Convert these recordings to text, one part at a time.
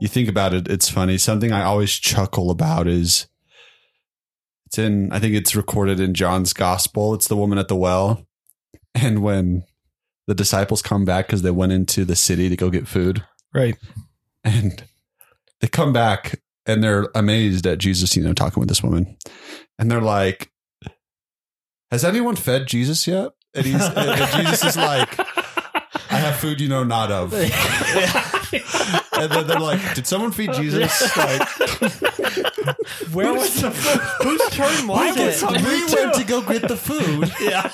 you think about it, it's funny. Something I always chuckle about is it's in, I think it's recorded in John's gospel. It's the woman at the well. And when the disciples come back because they went into the city to go get food, Right. and they come back and they're amazed at Jesus, you know, talking with this woman. And they're like, Has anyone fed Jesus yet? And he's and Jesus is like, I have food you know not of. and then they're like, Did someone feed oh, Jesus? Like Where was the whose turn was it? we went to go get the food. Yeah,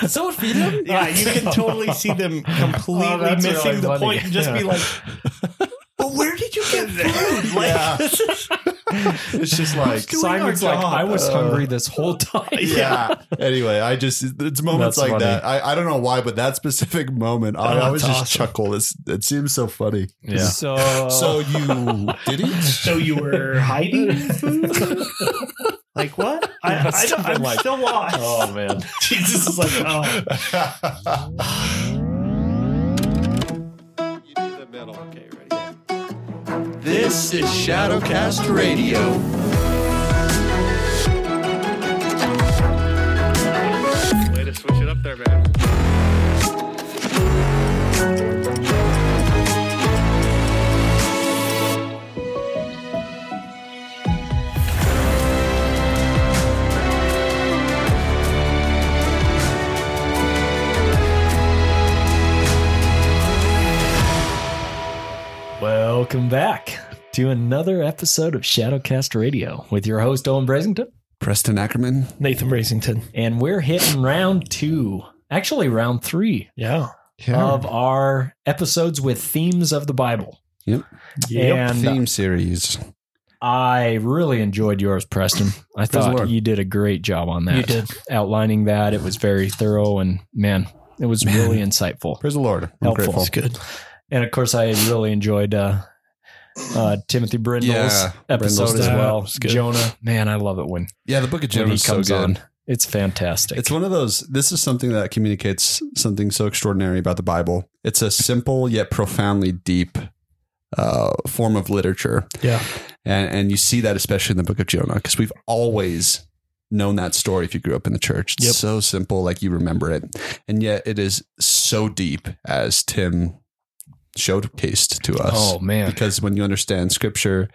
Did someone feed him? yeah. You can totally see them completely Oh, that's missing really the funny. point and just be like, "But where did you get food?" Like, Yeah. this is- It's just like doing Simon's like. I was Uh, hungry this whole time. yeah. Anyway, I just it's moments That's like funny. that. I, I don't know why, but that specific moment, I Oh, always that's just awesome. chuckle. It's, it seems so funny. Yeah. So, So you did eat? so you were hiding food? like what? I, I don't, I'm like- still lost. Oh man. Jesus is like, oh, This is Shadowcast Radio. Way to switch it up there, man. Welcome back to another episode of Shadowcast Radio with your host Owen Brasington, Preston Ackerman. Nathan Brasington. and we're hitting round two, actually round three Yeah. of our episodes with themes of the Bible. Yep. And Theme series. I really enjoyed yours, Preston. I thought Lord. you did a great job on that. You did. outlining that. It was very thorough, and man, it was Man. really insightful. Praise the Lord. I'm Helpful. grateful. That's good. And of course, I really enjoyed uh, uh, Timothy Brindle's Yeah, episode Brindle's as dad well. was good. Jonah, man, I love it when, Yeah, the book of when Jonah he is so comes good. on. It's fantastic. It's one of those. This is something that communicates something so extraordinary about the Bible. It's a simple yet profoundly deep uh, form of literature, Yeah. and and you see that especially in the Book of Jonah because we've always known that story. If you grew up in the church, it's Yep. so simple, like you remember it, and yet it is so deep, as Tim showcased to us. oh man, Because when you understand scripture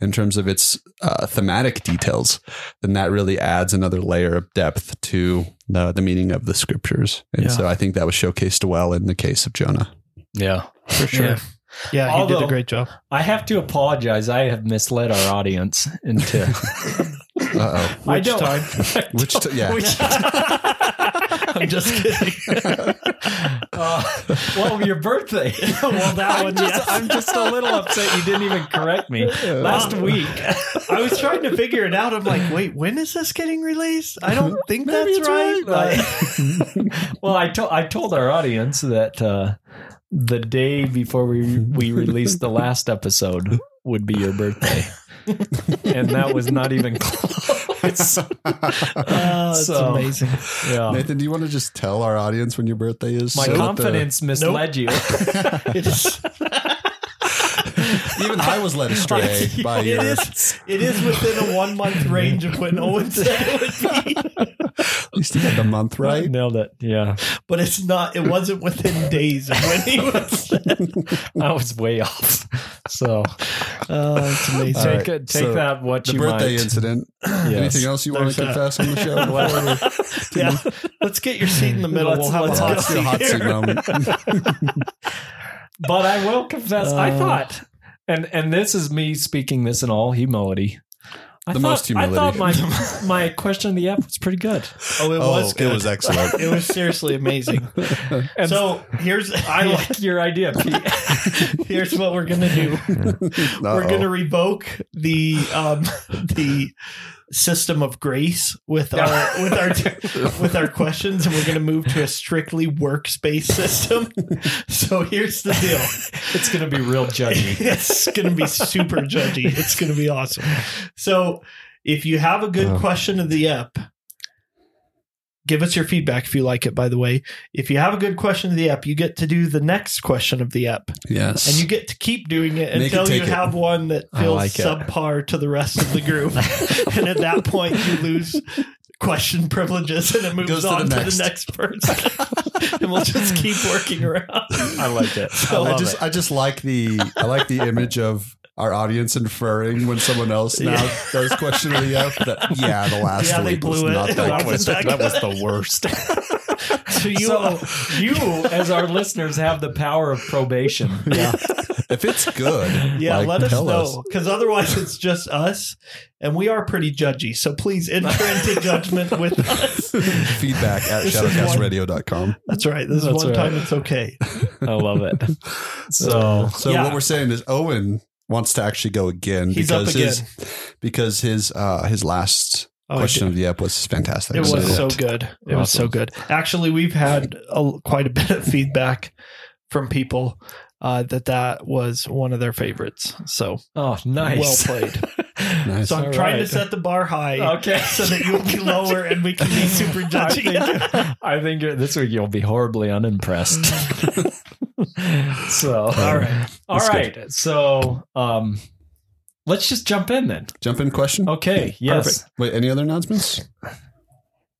in terms of its uh, thematic details, then that really adds another layer of depth to the, the meaning of the scriptures. And Yeah. so I think that was showcased well in the case of Jonah. yeah, For sure. Yeah. Yeah, he did a great job. I have to apologize. I have misled our audience into. Uh I Which don't. time? oh. Which, t- yeah. Which- I'm just kidding. Uh, well, your birthday. well, that I'm one, just, yes. I'm just a little upset you didn't even correct me last week. I was trying to figure it out. I'm like, wait, when is this getting released? I don't think Maybe that's right. right. Like- well, I told I told our audience that uh, the day before we we released the last episode would be your birthday, and that was not even close. oh, it's So- amazing. Yeah. Nathan, do you want to just tell our audience when your birthday is? My so that the- confidence misled you. It is, even I was led astray by it your. is, it is within a one month range of when Owen said it would be, At least you got the month right. Nailed it. Yeah, but it's not. It wasn't within days of when he was. I was way off. So Oh, it's amazing. All take right, it, take so that what The you birthday might. incident. Yes. Anything else you want to that. confess on the show? before we- yeah, let's get your seat in the middle. Let's- we'll have let's a hot seat, hot seat moment. But I will confess, I Uh, thought, and and this is me speaking this in all humility. I The thought, most humility. I thought my my question of the app was pretty good. Oh, it oh, was good. it was excellent. It was seriously amazing. And so here's I like your idea, Pete. here's what we're gonna do. We're gonna revoke the um the system of grace with our with our with our questions, and we're gonna move to a strictly workspace system. So here's the deal. It's going to be real judgy. it's gonna be super judgy. It's gonna be awesome. So if you have a good Oh. question of the ep, give us your feedback if you like it. By the way, if you have a good question of the app, you get to do the next question of the app, Yes. and you get to keep doing it Make it until you it. have one that feels like it. subpar to the rest of the group, and at that point, you lose question privileges, and it moves Goes to the on to the next person, and we'll just keep working around. I like it. So- I just I just like the I like the image of our audience inferring when someone else now Yeah. does question of the app that yeah the last Yeah, they week was blew it. not That that was- good. that was the worst. So you, so you, as our listeners, have the power of probation. Yeah. if it's good, yeah, like, let us tell know because otherwise it's just us, and we are pretty judgy. So please enter into judgment with us. Feedback at This is one- shadowcastradio.com. That's right. This is That's one right. time it's okay. I love it. So So Yeah. what we're saying is Owen wants to actually go again He's up because his because his uh his last Oh, question of the app was fantastic. It was So- so good. It was so good. Actually, we've had a, quite a bit of feedback from people uh, that that was one of their favorites. So oh, nice. well played. nice. So I'm All trying to set the bar high Okay. so that you'll be lower and we can be super I think, I think this week you'll be horribly unimpressed. so, All right. all That's right. So, um, let's just jump in then. Jump in question. Okay. Yes. Perfect. Wait, any other announcements?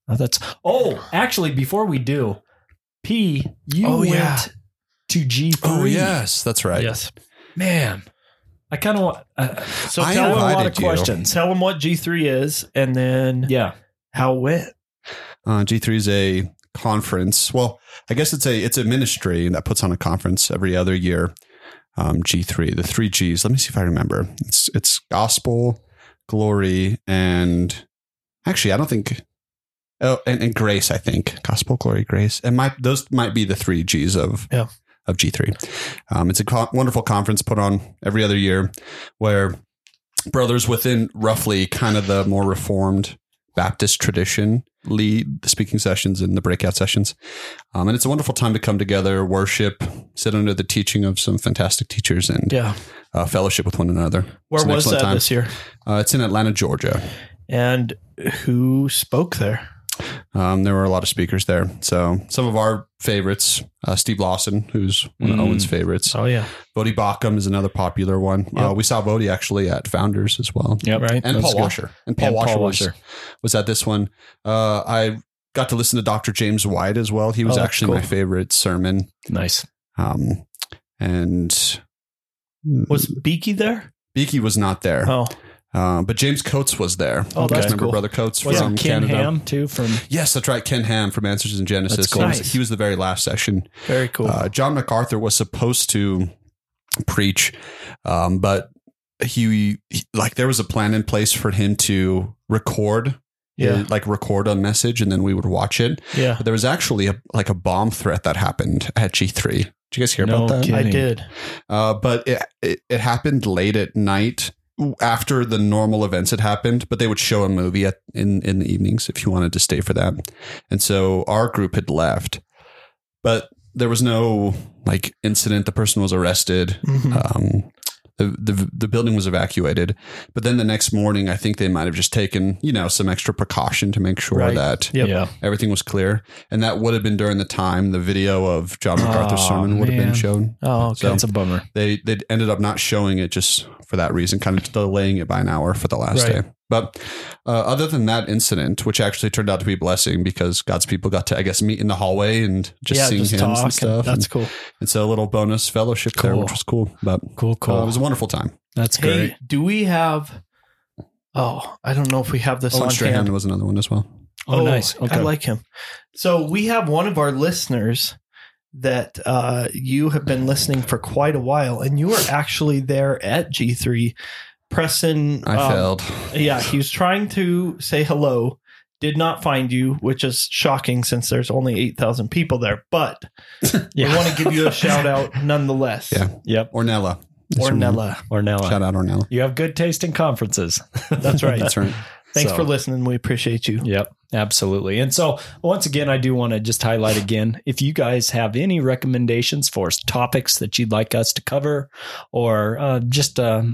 Oh, that's. Oh, actually, before we do, P, you Oh, went yeah. to G three. Oh yes, that's right. Yes. man. I kind of want. Uh, So I tell them, a lot of invited you. questions. tell them what G3 is and then Yeah. how it went. Uh, G3 is a conference. Well, I guess it's a it's a ministry that puts on a conference every other year. Um, G3, the three G's. Let me see if I remember. It's it's gospel, glory, and actually, I don't think. Oh, and, and grace. I think gospel, glory, grace, and my those might be the three G's of Yeah. Of G3. Um, it's a co- wonderful conference put on every other year, where brothers within roughly kind of the more reformed Baptist tradition lead the speaking sessions and the breakout sessions. Um, and it's a wonderful time to come together, worship, sit under the teaching of some fantastic teachers, and Yeah. uh, fellowship with one another. Where an was that time. this year? Uh, it's in Atlanta, Georgia. And who spoke there? Um, there were a lot of speakers there. So some of our favorites, uh, Steve Lawson, who's one of Mm. Owen's favorites. Oh, yeah. Voddie Baucham is another popular one. Uh, we saw Bodie actually at Founders as well. Yep. Right. And That's Paul good. Washer. And Paul And Washer, Paul was, Washer. was at this one. Uh, I got to listen to Dr. James White as well. He was Oh, that's actually my favorite sermon. Nice. Um, and Was Beeke there? Beeke was not there, Oh, uh, but James Coates was there. Oh, You that's remember cool. Brother Coates Was from it Ken Canada? Ham too from? Yes, that's right. Ken Ham from Answers in Genesis. That's cool. He was- Nice. He was the very last session. very cool. Uh, John MacArthur was supposed to preach, um, but he, he- like there was a plan in place for him to record, Yeah. uh, like record a message, and then we would watch it. yeah. But there was actually a like a bomb threat that happened at G three. Did you guys hear No about that? kidding. I did. Uh, but it, it it happened late at night after the normal events had happened. But they would show a movie at, in in the evenings if you wanted to stay for that. And so our group had left, but there was no like incident. The person was arrested. Mhm. Um, the, the the building was evacuated, but then the next morning, I think they might have just taken you know some extra precaution to make sure Right. that Yep. Yeah. everything was clear, and that would have been during the time the video of John oh, MacArthur's Oh, sermon would have been shown Oh, okay. So- That's a bummer. they they ended up not showing it just for that reason, kind of delaying it by an hour for the last Right. day. But uh, other than that incident, which actually turned out to be a blessing because God's people got to, I guess, meet in the hallway and just yeah, sing just hymns talk. and and stuff. that's and, cool. and so a little bonus fellowship there, which was cool. But Cool. Cool. uh, it was a wonderful time. That's Hey, great. do we have? Oh, I don't know if we have this Owen on Strachan hand. was another one as well. Oh, nice. Okay. I like him. So we have one of our listeners that uh, you have been listening for quite a while, and you were actually there at G three. Preston, I um, failed. Yeah, he was trying to say hello, did not find you, which is shocking since there's only eight thousand people there. But we want to give you a shout out nonetheless. Yeah. Yep. Ornella. That's her name. Ornella. Ornella. Shout out Ornella. You have good taste in conferences. That's right. That's right. Thanks So- for listening. We appreciate you. Yep, absolutely. And so, once again, I do want to just highlight again if you guys have any recommendations for topics that you'd like us to cover, or uh, just uh,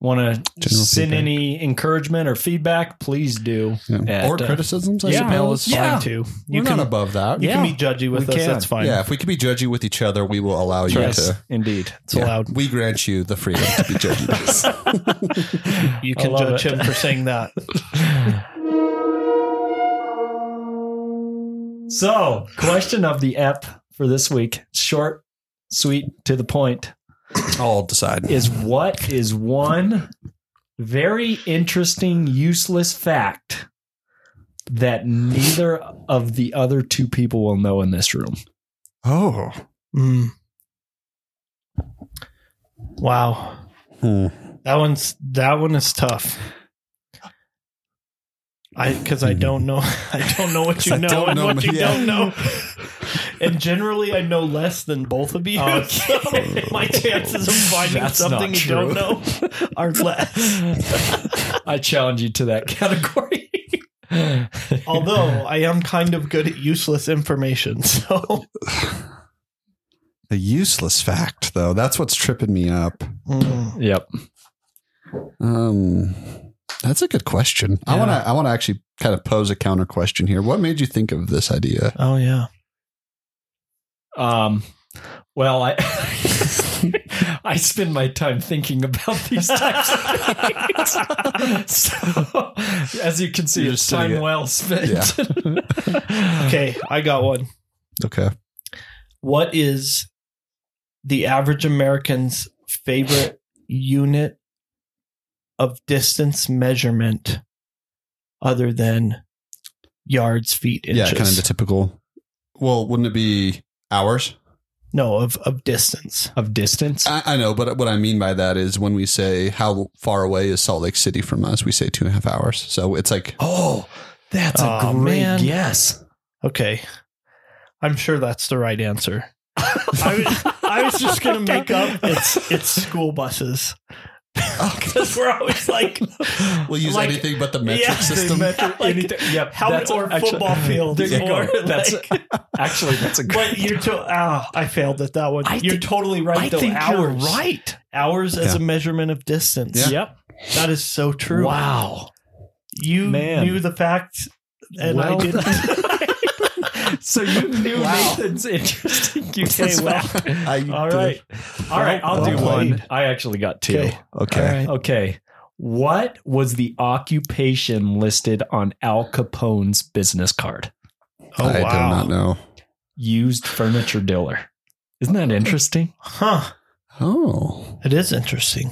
Want to send feedback. any encouragement or feedback? Please do. Yeah. At, or uh, criticisms. I yeah, Email suppose. Yeah. fine too. We're You not can above that. you Yeah. can be judgy with We us. can. That's fine. Yeah, if we could be judgy with each other, we will allow you Yes, to. indeed. It's yeah, allowed. We grant you the freedom to be judgy. with us. You can judge it. him for saying that. So, question of the ep for this week, short, sweet, to the point, I'll decide. is what is one very interesting, useless fact that neither of the other two people will know in this room? Oh. Mm. Wow. Hmm. That one's that one is tough. I because I don't know I don't know what you I know don't and know, what you yeah. don't know. And generally I know less than both of you. Okay. So my chances of finding That's something you don't know are less. I challenge you to that category. Although I am kind of good at useless information. So A useless fact, though. That's what's tripping me up. Mm. yep. Um, that's a good question. I want to. I want to actually kind of pose a counter question here. What made you think of this idea? Oh yeah. Um, well, I I spend my time thinking about these types of things. so, as you can see, You're it's time it- well spent. Okay, I got one. Okay. What is the average American's favorite unit of distance measurement other than yards, feet, inches? Yeah, kind of the typical. Well, wouldn't it be hours? no, of, of distance. Of distance. I, I know, but what I mean by that is when we say how far away is Salt Lake City from us, we say two and a half hours. So it's like oh, that's a great man. guess. Okay. I'm sure that's the right answer. I was, I was just gonna make up it's it's school buses because we're always like we'll use Like- anything but the metric Yeah, the system. metric- like, Anything- yep, how that's or actually- football fields There you or go. That's like, actually that's a great. but you're to, ah, I failed at that one. I you're think- totally right I though. think hours, you're right. Hours as Yeah. a measurement of distance. Yeah. Yep. That is so true. Wow. You Man. knew the fact and I didn't. So you knew Wow. Nathan's interesting. You Okay, guessed well. I All right. All right. I'll Well do played. one. I actually got two. Okay. Okay. All right. Okay. What was the occupation listed on Al Capone's business card? Oh I wow. do not know. Used furniture dealer. Isn't that interesting? Huh. Oh, It is interesting.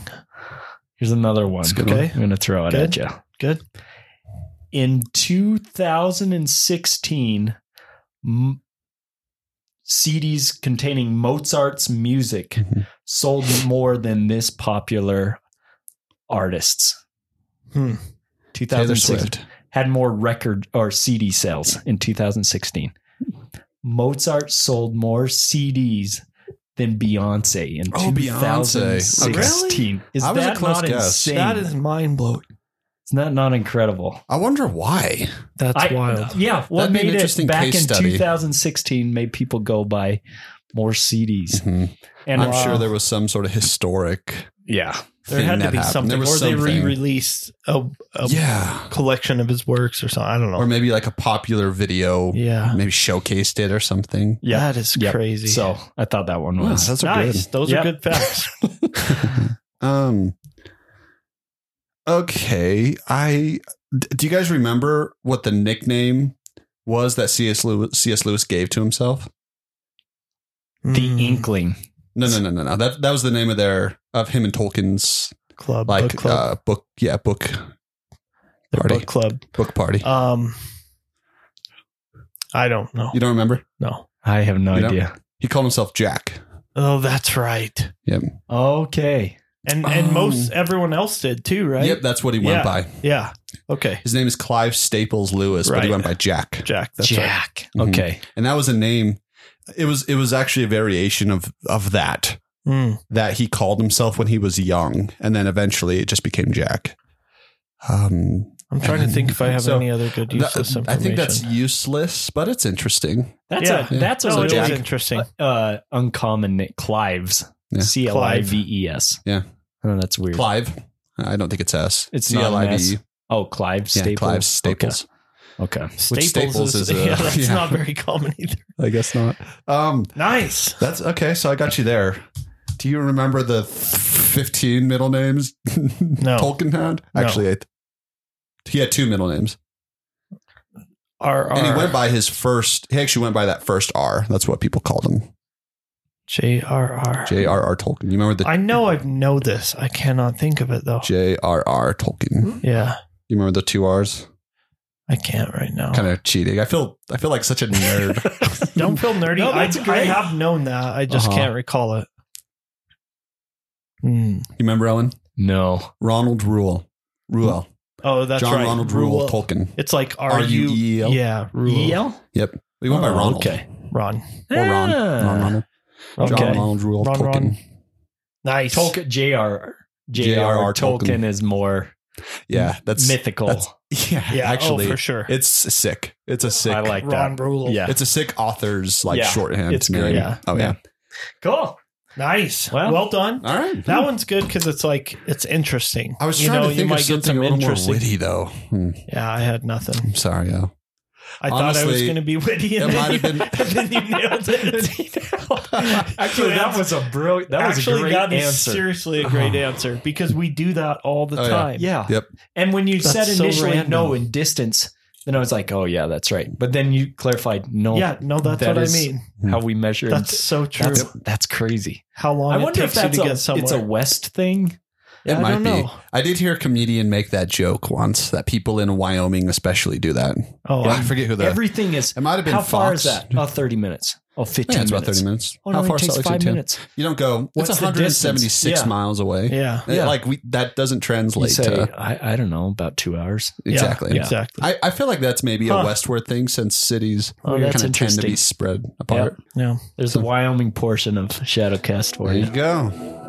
Here's another one. That's a good Okay. I'm going to throw it Good. at you. Good. In 2016, m- CDs containing Mozart's music Mhm. sold more than this popular artists. Hmm. Taylor 2006 Swift. had more record or CD sales in 2016. Mozart sold more CDs than Beyonce in Oh, Beyonce. 2016. Is I was a that close not guess. insane? That is mind blowing. Isn't that not incredible? I wonder why. That's I- wild. Yeah, what That'd be an made it interesting back in study. 2016 made people go buy more CDs. Mhm. And I'm Wow. sure there was some sort of historic. yeah, There thing had to be happened. something, There was or they re-released a, a yeah, collection of his works or something. I don't know. or maybe like a popular video. yeah, Maybe showcased it or something. yeah. that is Yep. crazy. So I thought that one Wow, was that's a nice. Those Yep. are good facts. um. Okay, I d- do. You guys remember what the nickname was that C.S. Lewis, C.S. Lewis gave to himself? the Mm, Inkling. No, no, no, no, no. That that was the name of their of him and Tolkien's club, like book club, uh, book. Yeah, book Their party. book club. book party. Um, I don't know. you don't remember? No. I have no You know? idea. He called himself Jack. Oh, that's right. Yep. Okay. And and Oh. most everyone else did too, right? Yep, that's what he went Yeah. by. Yeah. Okay. His name is Clive Staples Lewis, but he went by Jack. Jack. That's right. Jack. Mhm. Okay. And that was a name. It was it was actually a variation of of that Mm. that he called himself when he was young, and then eventually it just became Jack. Um, I'm trying to think if I have So, any other good that- useless I think that's useless, but it's interesting. That's Yeah. a that's a no, it really interesting. uh, uncommon. Clives. Yeah. C L I V E S. Yeah. Oh, that's weird. Clive. I don't think it's S. It's C L not I an V. S. Oh, Clive Yeah, Staples. Clive Staples. Okay. okay. Staples, Staples is, is a- yeah, that's yeah. not very common either. I guess not. Um, Nice. that's okay. So I got you there. Do you remember the fifteen middle names No. Tolkien had? No. Actually, I, he had two middle names, R and he went by his first. He actually went by that first R. That's what people called him. J R R. J R R Tolkien. You remember the I know I know this. I cannot think of it though. J R R Tolkien? Yeah, You remember the two R's? I can't right now. Kind of cheating. I feel. I feel like such a nerd. Don't feel nerdy. No, I, that's I great. have known that. I just Uh-huh. can't recall it. Hmm. you remember Ellen? No. Ronald Reuel. Reuel. Oh, that's John right. Ronald Reuel Reuel. Tolkien. It's like R U R-U-E-L? Yeah, Reuel. EL? Yep. We went by Oh, Ronald. Okay. Ron. Or Ron. Ah. Ron Ronald. John Okay. Ronald Reuel Ron, Tolkien. Ron. Nice. Tolkien, J.R. J.R. J.R.R. Tolkien. Tolkien. is more Yeah, that's mythical. that's- yeah, Yeah, actually, oh, for sure. it's sick. It's a sick. I like Ron that. Reuel. Yeah. It's a sick author's like Yeah, shorthand. it's name. great. Yeah. Oh yeah. Cool. Nice. Well, Well- done. All right. That one's good because it's like it's interesting. I was you trying know, to think you of might get something some a little more interesting. witty though. Hmm. Yeah, I had nothing. I'm sorry. Yeah. I thought I was going to be witty, and it then, might you, have been- then you nailed it. Actually, that was a brilliant. That was Actually, a great that is answer. seriously a great answer because we do that all the Oh, yeah. time. Yeah. Yep. And when you That's said so initially random. no in distance, then I was like, oh yeah, that's right. But then you clarified no. Yeah, no, that's That what is I mean. How we measure. That's so true. That's, that's crazy. How long I it wonder if takes you that's to a, get somewhere. it's a West thing. It I might don't be. know. I did hear a comedian make that joke once that people in Wyoming especially do that. oh, Yeah, I forget who the. Everything is. it might have been How far Fox. is that? Oh, 30 minutes. Oh, 15 Yeah, it's about minutes. thirty minutes. Oh, no, How far it takes is Salt Lake five City? minutes. You don't go. What's it's the 176 distance? Yeah. miles away. yeah. Yeah. Like we that doesn't You translate say, to I, I don't know, about two hours. exactly. Yeah, exactly. I, I feel like that's maybe a westward thing since cities Oh, kind that's of tend to be spread apart. yeah. There's the Wyoming portion of Shadowcast for There you. you go.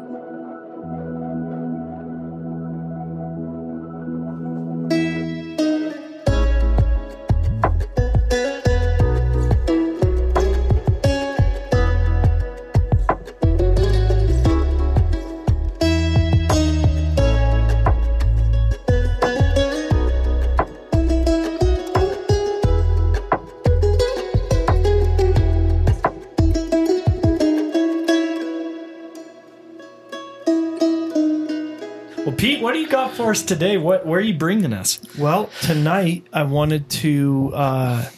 Got for us today? What Where are you bringing us? Well, tonight I wanted to uh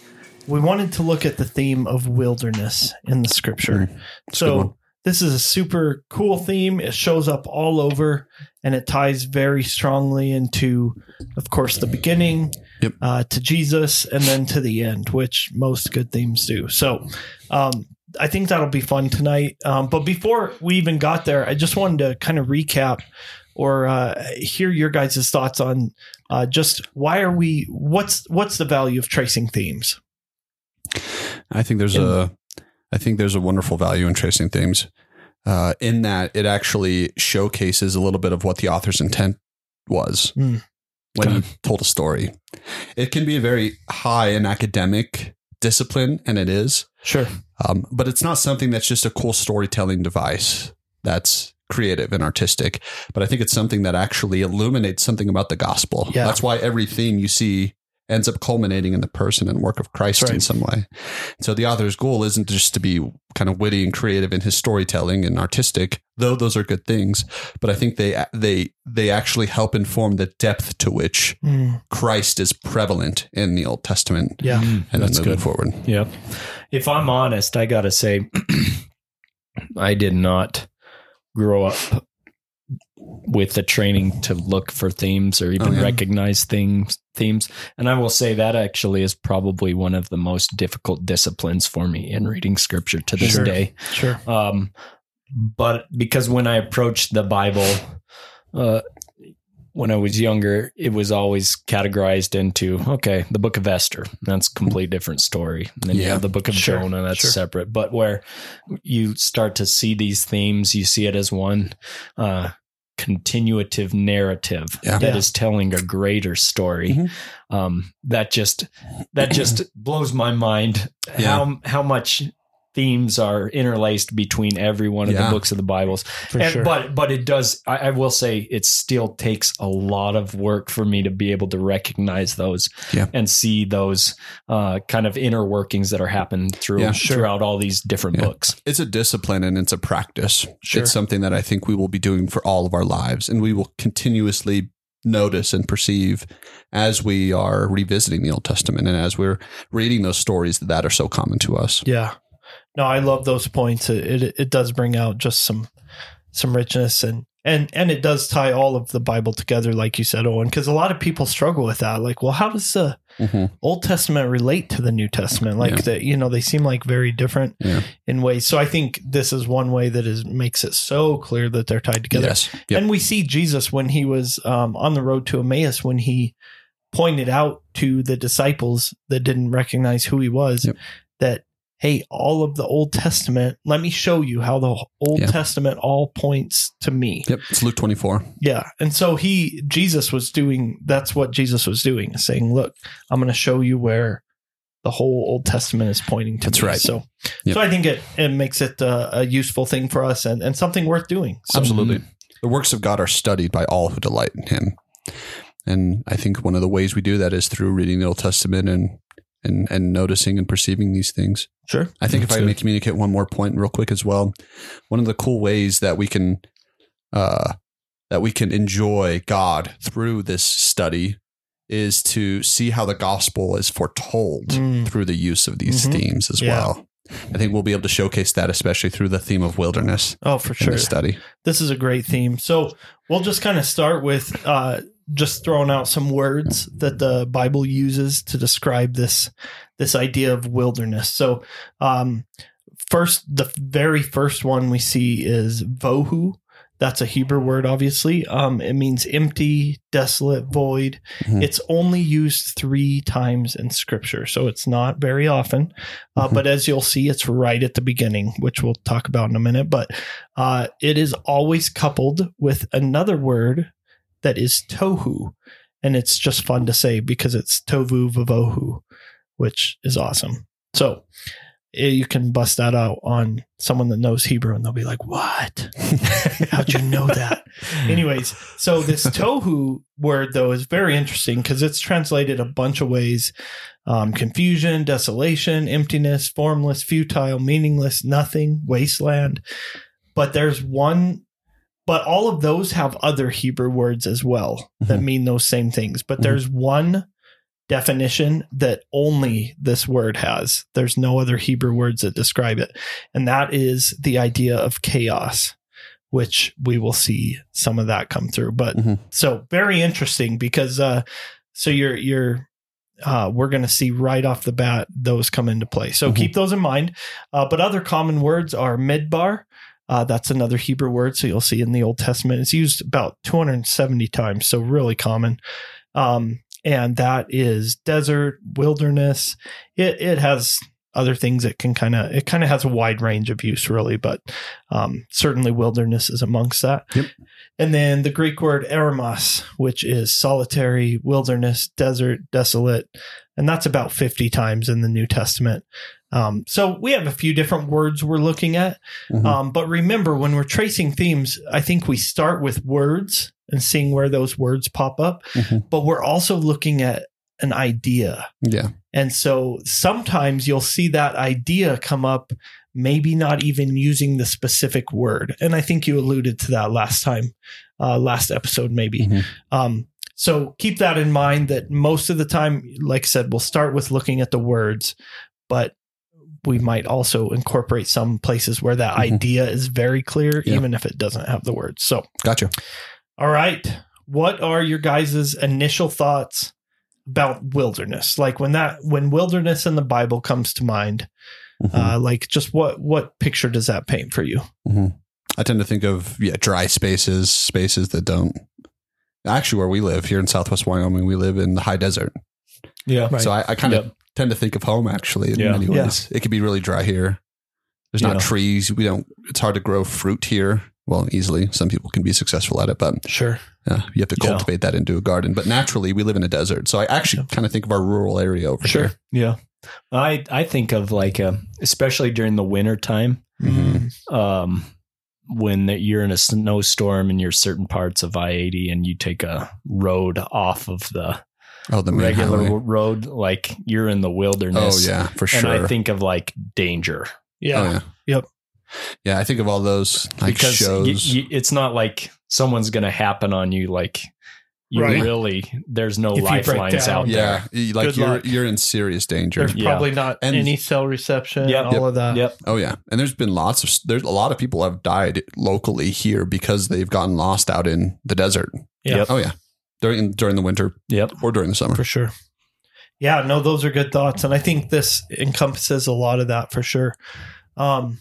we wanted to look at the theme of wilderness in the scripture. a good one. So this is a super cool theme. It shows up all over and it ties very strongly into of course the beginning Yep. uh, to Jesus and then to the end, which most good themes do. So um I think that'll be fun tonight. Um, but before we even got there, I just wanted to kind of recap or uh, hear your guys' thoughts on uh, just why are we what's what's the value of tracing themes I think there's a I think there's a wonderful value in tracing themes. Uh, in that it actually showcases a little bit of what the author's intent was Mm. when Okay. he told a story. It can be a very high and academic discipline, and it is. sure Um, but it's not something that's just a cool storytelling device that's creative and artistic. But I think it's something that actually illuminates something about the gospel. Yeah. That's why every theme you see ends up culminating in the person and work of Christ right. in some way. So the author's goal isn't just to be kind of witty and creative in his storytelling and artistic, though those are good things. But I think they they they actually help inform the depth to which Mm, Christ is prevalent in the Old Testament. yeah And That's then moving good. forward. Yep. If I'm honest, I got to say, I did not grow up with the training to look for themes or even Oh, yeah. recognize things themes and i will say that actually is probably one of the most difficult disciplines for me in reading scripture to this Sure. day sure um, but because when I approach the Bible, uh, when I was younger, it was always categorized into okay, the Book of Esther. That's a complete different story. And then you have the Book of Sure, Jonah. That's sure. separate. But where you start to see these themes, you see it as one. Uh, continuative narrative Yeah. that is Yeah. telling a greater story Mhm. um, that just that just blows my mind Yeah. how how much themes are interlaced between every one of Yeah. the books of the Bibles. For And- sure. But but it does. I, I will say it still takes a lot of work for me to be able to recognize those Yeah. and see those uh, kind of inner workings that are happening through Yeah. Sure. throughout all these different Yeah. books. it's a discipline and it's a practice. Sure. It's something that I think we will be doing for all of our lives, and we will continuously notice and perceive as we are revisiting the Old Testament and as we're reading those stories that are so common to us. Yeah. No, I love those points. It, it it does bring out just some some richness and and and it does tie all of the Bible together, like you said, Owen. Because a lot of people struggle with that. Like, well, how does the Mhm. Old Testament relate to the New Testament? Like Yeah. that, you know, they seem like very different Yeah. in ways. So I think this is one way that is makes it so clear that they're tied together. Yes. Yep. And we see Jesus when he was um, on the road to Emmaus when he pointed out to the disciples that didn't recognize who he was Yep. that hey, all of the Old Testament, let me show you how the Old Yeah. Testament all points to me. Yep. It's Luke 24. Yeah. And so he Jesus was doing that's what Jesus was doing, saying, Look, I'm gonna show you where the whole Old Testament is pointing to That's me. right. So, Yep. so I think it it makes it uh, a useful thing for us and, and something worth doing. So, Absolutely. The works of God are studied by all who delight in him. And I think one of the ways we do that is through reading the Old Testament and and, and noticing and perceiving these things. Sure. I think if That's I may communicate one more point real quick as well, one of the cool ways that we can uh, that we can enjoy God through this study is to see how the gospel is foretold Mm. through the use of these Mhm. themes as Yeah. well. I think we'll be able to showcase that, especially through the theme of wilderness Oh, for sure. this study. This is a great theme. So we'll just kind of start with uh, just throwing out some words that the Bible uses to describe this this idea of wilderness. So um, first, the very first one we see is vohu. That's a Hebrew word, obviously. Um, it means empty, desolate, void. Mhm. It's only used three times in Scripture, so it's not very often. Uh, Mhm. But as you'll see, it's right at the beginning, which we'll talk about in a minute. But uh, it is always coupled with another word that is tohu, and it's just fun to say because it's tovu vavohu, which is awesome. So eh, you can bust that out on someone that knows Hebrew, and they'll be like, "What? How'd you know that?" Anyways, so this tohu word though is very interesting because it's translated a bunch of ways: um, confusion, desolation, emptiness, formless, futile, meaningless, nothing, wasteland. But there's one. But all of those have other Hebrew words as well that Mhm. mean those same things. But Mhm. there's one definition that only this word has. There's no other Hebrew words that describe it. And that is the idea of chaos, which we will see some of that come through. But Mhm. so very interesting because uh so you're you're uh, we're going to see right off the bat those come into play. So Mhm. keep those in mind. Uh, but other common words are midbar. Uh, that's another Hebrew word. So you'll see in the Old Testament, it's used about 270 times. So really common. Um, and that is desert, wilderness. It, it has other things it can kind of, it kind of has a wide range of use really, but um, certainly wilderness is amongst that. Yep. And then the Greek word eremos, which is solitary, wilderness, desert, desolate. And that's about 50 times in the New Testament. Um, so we have a few different words we're looking at. Mhm. Um, but remember, when we're tracing themes, I think we start with words and seeing where those words pop up. Mhm. But we're also looking at an idea. Yeah. And so sometimes you'll see that idea come up, maybe not even using the specific word. And I think you alluded to that last time, uh, last episode, maybe. Mhm. Um, so keep that in mind that most of the time, like I said, we'll start with looking at the words, but we might also incorporate some places where that Mhm. idea is very clear, Yeah. even if it doesn't have the words. So, Gotcha. all right. What are your guys' initial thoughts about wilderness? Like when that when wilderness in the Bible comes to mind, Mhm. uh, like just what what picture does that paint for you? I tend to think of yeah, dry spaces, spaces that don't. Actually, where we live here in Southwest Wyoming, we live in the high desert. Yeah. Right. So I, I kind of Yep. tend to think of home actually in Yeah. many Yeah. ways. It could be really dry here. There's not Yeah. trees. We don't. It's hard to grow fruit here. Well, easily. Some people can be successful at it, but Sure. uh, you have to Yeah. cultivate that into a garden. But naturally, we live in a desert. So I actually kind of think of our rural area over Sure. here. Yeah. I I think of like a, especially during the winter time, Mhm. um, when that you're in a snowstorm and you're certain parts of I eighty and you take a road off of the Oh, the regular highway. road, like you're in the wilderness. Oh yeah, for sure. And. I think of like danger Yeah. Oh, yeah. Yep. Yeah, I think of all those like because shows. y- it's not like someone's going to happen on you. Like you Right. really, there's no If lifelines out yeah, there. y- like Good you're luck. you're in serious danger. There's Yeah. probably not And- any cell reception, Yep. all of that. Yep. Oh yeah, and there's been lots of there's a lot of people have died locally here because they've gotten lost out in the desert. Yeah. Yep. Oh yeah, during during the winter Yep. or during the summer. for sure. Yeah, no, those are good thoughts, and I think this encompasses a lot of that for sure. Um,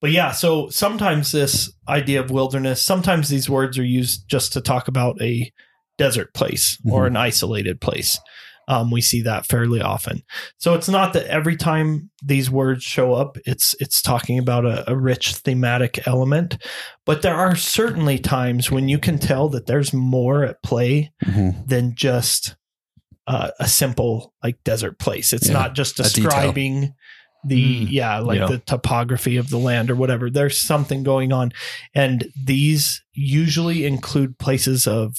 but yeah, so sometimes this idea of wilderness, sometimes these words are used just to talk about a desert place or an isolated place. Um, we see that fairly often. So it's not that every time these words show up, it's it's talking about a, a rich thematic element, but there are certainly times when you can tell that there's more at play Mhm. than just uh, a simple like desert place. It's Yeah, not just describing the Mm, yeah like yeah. the topography of the land or whatever. There's something going on, and these usually include places of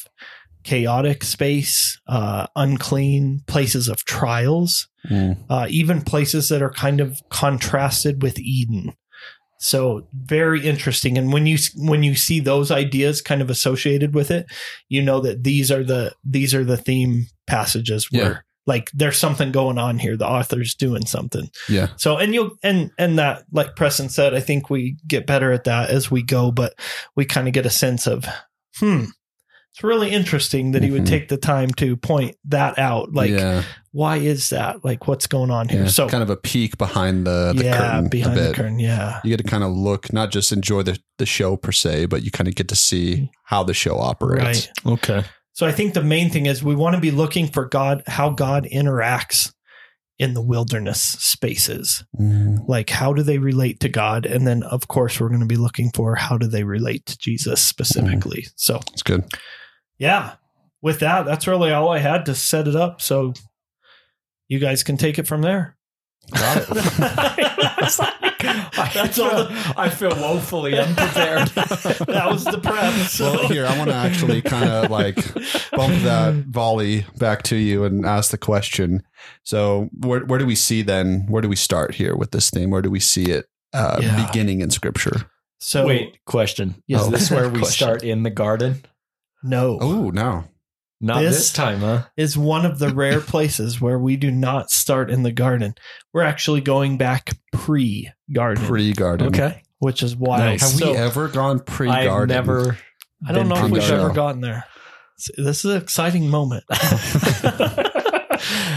chaotic space, uh, unclean places of trials, Mm. uh, even places that are kind of contrasted with Eden. So very interesting. And when you when you see those ideas kind of associated with it, you know that these are the these are the theme passages where Yeah. like there's something going on here. The author's doing something. Yeah, So and you'll and and that like Preston said, I think we get better at that as we go, but we kind of get a sense of hmm. It's really interesting that he would Mhm. take the time to point that out. Like, yeah, why is that? Like, what's going on here? yeah. So, kind of a peek behind the, the yeah, curtain behind a the curtain, yeah, You get to kind of look, not just enjoy the the show per se, but you kind of get to see how the show operates. right. Okay. So, I think the main thing is we want to be looking for God, how God interacts in the wilderness spaces. Mm. Like, how do they relate to God? And then, of course, we're going to be looking for how do they relate to Jesus specifically. So, It's good. Yeah, with that, that's really all I had to set it up. So, you guys can take it from there. Got it. That's all. The, I feel woefully unprepared. that was the prep. So. Well, here I want to actually kind of like bump that volley back to you and ask the question. So, where where do we see then? Where do we start here with this theme? Where do we see it uh, Yeah. beginning in Scripture? So Wait, question. Yes. Is this where we Question. start in the garden? No, Oh no, Not This- this, time, huh? is one of the rare places where we do not start in the garden. We're actually going back pre-garden, pre garden. Okay. which is wild. Nice. Have So, we ever gone pre I've garden? never. I don't know if we've ever gotten there. This is an exciting moment.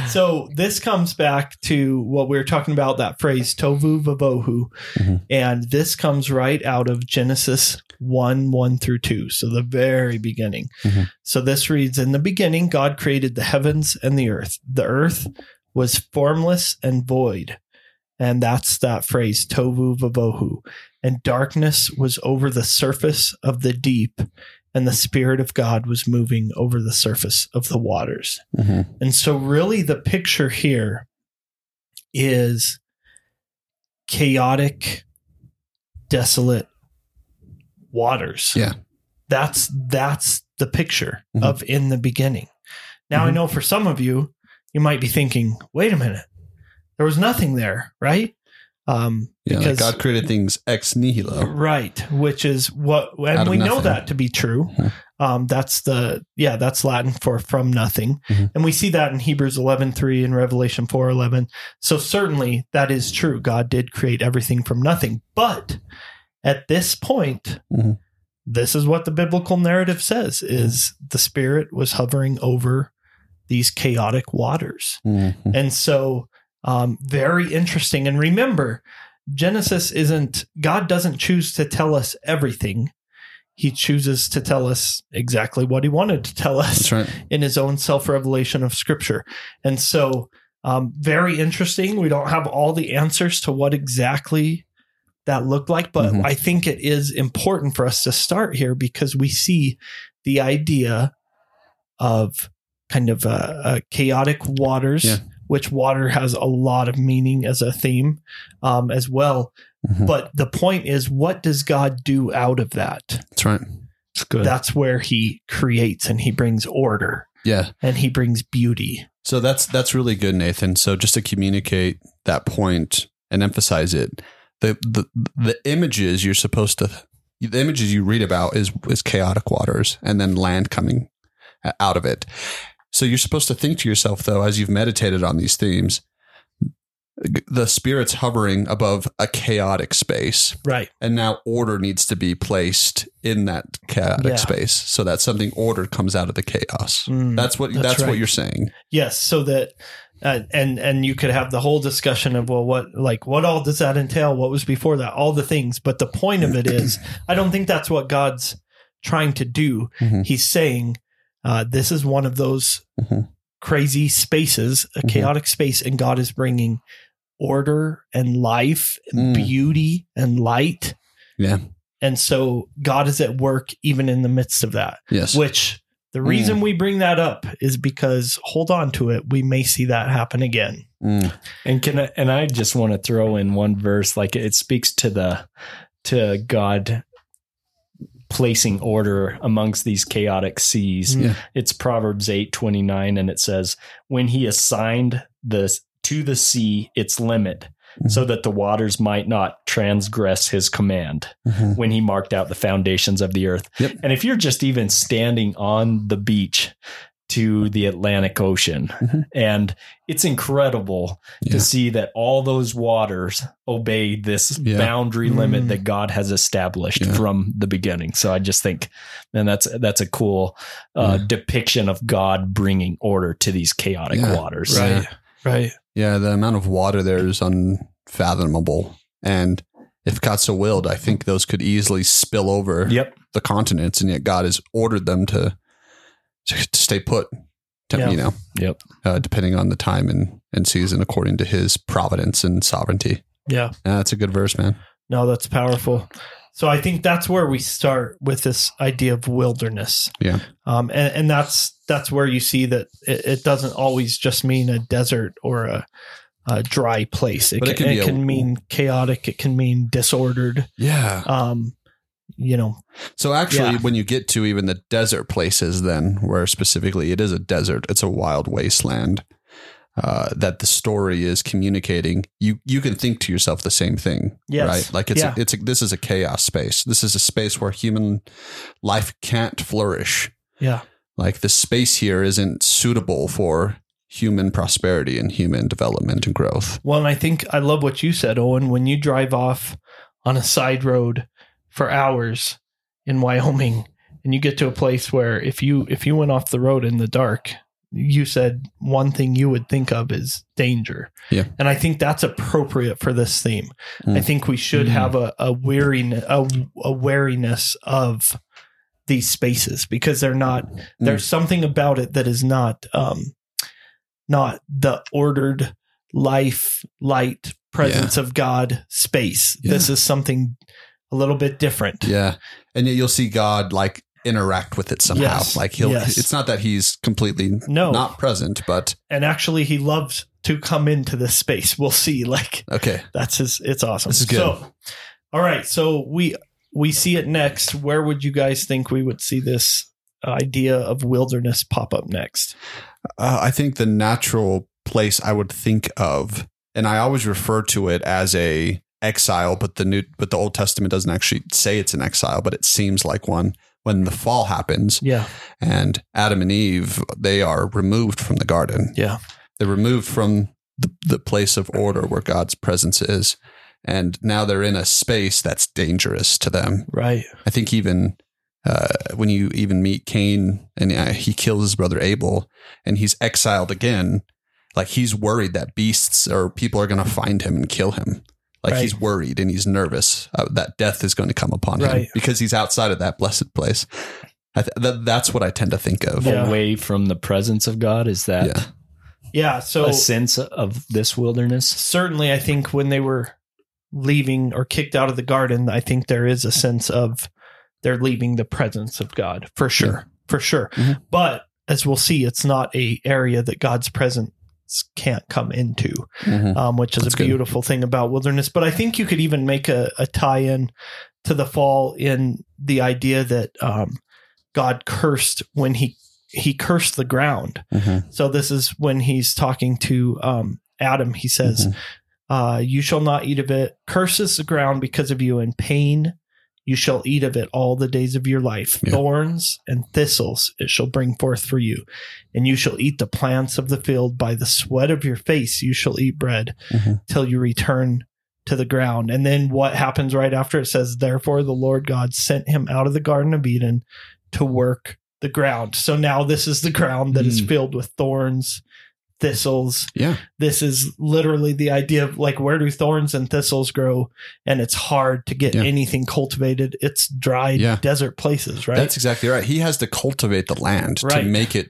so this comes back to what we were talking about that phrase tovu vavohu Mhm. and this comes right out of genesis 1 1 through 2 so the very beginning. Mhm. so this reads in the beginning god created the heavens and the earth. The earth was formless and void. And that's that phrase tovu vavohu. And darkness was over the surface of the deep and the spirit of god was moving over the surface of the waters. Mhm. and so, really, the picture here is chaotic, desolate waters. Yeah. That's that's the picture Mhm. of in the beginning. Now I Mhm. know for some of you, you might be thinking, wait a minute, there was nothing there, right? Um, Yeah, like because God created things ex nihilo. Right, which is what, and we know that to be true. Um, that's the yeah, that's Latin for from nothing, Mhm. and we see that in Hebrews eleven three and Revelation four eleven. So certainly that is true. God did create everything from nothing, but at this point, Mhm. this is what the biblical narrative says: is the Spirit was hovering over these chaotic waters. Mhm. And so, um, very interesting. And remember, Genesis isn't, God doesn't choose to tell us everything. He chooses to tell us exactly what he wanted to tell us right. in his own self revelation of scripture. And so, um, very interesting. We don't have all the answers to what exactly that looked like, but Mhm. I think it is important for us to start here because we see the idea of kind of uh, chaotic waters Yeah. which water has a lot of meaning as a theme um, as well. Mhm. But the point is, what does God do out of that? That's right. It's good. That's where He creates and He brings order Yeah. and He brings beauty. So that's that's really good, Nathan. So just to communicate that point and emphasize it, the the the images you're supposed to the images you read about is is chaotic waters and then land coming out of it. So you're supposed to think to yourself though, as you've meditated on these themes, the spirit's hovering above a chaotic space Right. and now order needs to be placed in that chaotic Yeah. space so that something order comes out of the chaos Mm, that's what that's that's, what you're saying Yes, so that uh, and and you could have the whole discussion of well, what like what all does that entail? What was before that? All the things, but the point of it is, I don't think that's what God's trying to do. Mhm. He's saying uh, this is one of those Mhm. crazy spaces, a Mhm. chaotic space, and God is bringing order and life and Mm. beauty and light. Yeah. And so God is at work even in the midst of that yes which the Mm. reason we bring that up is because hold on to it we may see that happen again Mm. And can I, and I just want to throw in one verse, like it speaks to the to God placing order amongst these chaotic seas. Mm. Yeah. It's Proverbs eight twenty nine, and it says, "When He assigned the to the sea its limit, Mhm. so that the waters might not transgress His command." Mhm. When He marked out the foundations of the earth, Yep. and if you're just even standing on the beach to the Atlantic Ocean, Mhm. and it's incredible Yeah. to see that all those waters obey this Yeah. boundary limit Mm. that God has established Yeah. from the beginning. So I just think, man, that's that's a cool uh, Yeah. depiction of God bringing order to these chaotic Yeah. waters. Right. Right yeah the amount of water there is unfathomable and if god so willed i think those could easily spill over Yep. the continents and yet god has ordered them to to, stay put to, Yeah. you know Yep. uh, depending on the time and, and season according to his providence and sovereignty yeah yeah, that's a good verse man no that's powerful so i think that's where we start with this idea of wilderness Yeah. um and, and that's that's where you see that it, it doesn't always just mean a desert or a, a dry place it But it can, it can a- mean chaotic it can mean disordered yeah um you know So actually, Yeah. when you get to even the desert places, then where specifically it is a desert, it's a wild wasteland uh, that the story is communicating. You you can think to yourself the same thing, Yes. right? Like it's Yeah. a, it's a, this is a chaos space. This is a space where human life can't flourish. yeah Like the space here isn't suitable for human prosperity and human development and growth. Well, and I think I love what you said, Owen. When you drive off on a side road for hours in Wyoming, and you get to a place where if you if you went off the road in the dark, you said one thing you would think of is danger. Yeah. and I think that's appropriate for this theme. Mm. I think we should Mm. have a a weariness a, a wariness of these spaces because they're not there's something about it that is not um not the ordered life light presence of god space Yeah. this is something a little bit different Yeah. And yet you'll see God like interact with it somehow. Yes. Like he'll Yes. it's not that he's completely no not present, but and actually he loves to come into this space we'll see like okay. that's his it's awesome This is good. so all right so we we see it next. Where would you guys think we would see this idea of wilderness pop up next? Uh, I think the natural place I would think of, and I always refer to it as a exile, but the new but the Old Testament doesn't actually say it's an exile, but it seems like one when the fall happens. Yeah. And Adam and Eve they are removed from the garden. yeah. They're removed from the, the place of order where God's presence is. And now they're in a space that's dangerous to them. right I think even uh, when you even meet Cain and uh, he kills his brother Abel and he's exiled again, like he's worried that beasts or people are going to find him and kill him. Like Right. he's worried and he's nervous uh, that death is going to come upon him because he's outside of that blessed place. I th- that, that's what I tend to think of. Yeah. Away from the presence of God is that Yeah. yeah so a sense of this wilderness? certainly i think when they were leaving or kicked out of the garden i think there is a sense of they're leaving the presence of god for sure for sure Mhm. but as we'll see it's not a area that god's presence can't come into, Mhm. um, which is That's a good. beautiful thing about wilderness. But I think you could even make a, a tie in to the fall in the idea that um, God cursed when he he cursed the ground. Mhm. So this is when he's talking to um, Adam. He says, Mhm. Uh, "You shall not eat of it. Curses the ground because of you, and pain you shall eat of it all the days of your life. Yeah. Thorns and thistles it shall bring forth for you, and you shall eat the plants of the field. By the sweat of your face you shall eat bread Mhm. till you return." To the ground. And then what happens right after it says, Therefore the Lord God sent him out of the Garden of Eden to work the ground. So now this is the ground that is Hmm. filled with thorns, thistles. Yeah. This is literally the idea of like where do thorns and thistles grow? And it's hard to get Yeah. anything cultivated. It's dry Yeah. desert places, right? That's exactly right. He has to cultivate the land Right. to make it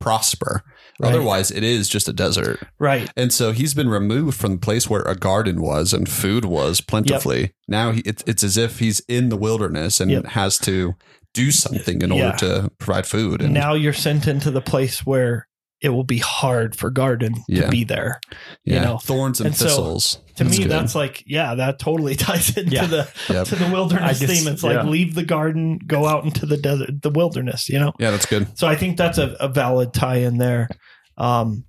prosper. Right. Otherwise, it is just a desert. right. And so he's been removed from the place where a garden was and food was plentifully. Now he, it's, it's as if he's in the wilderness and Yep. has to do something in Yeah. order to provide food. And now you're sent into the place where it will be hard for garden Yeah. to be there. yeah, you know. thorns and, And so, thistles. To me, good. that's like, yeah, that totally ties into Yeah. the Yep. to the wilderness guess, theme. It's yeah. like leave the garden, go out into the desert, the wilderness, you know? yeah, that's good. So I think that's a, a valid tie in there. Um,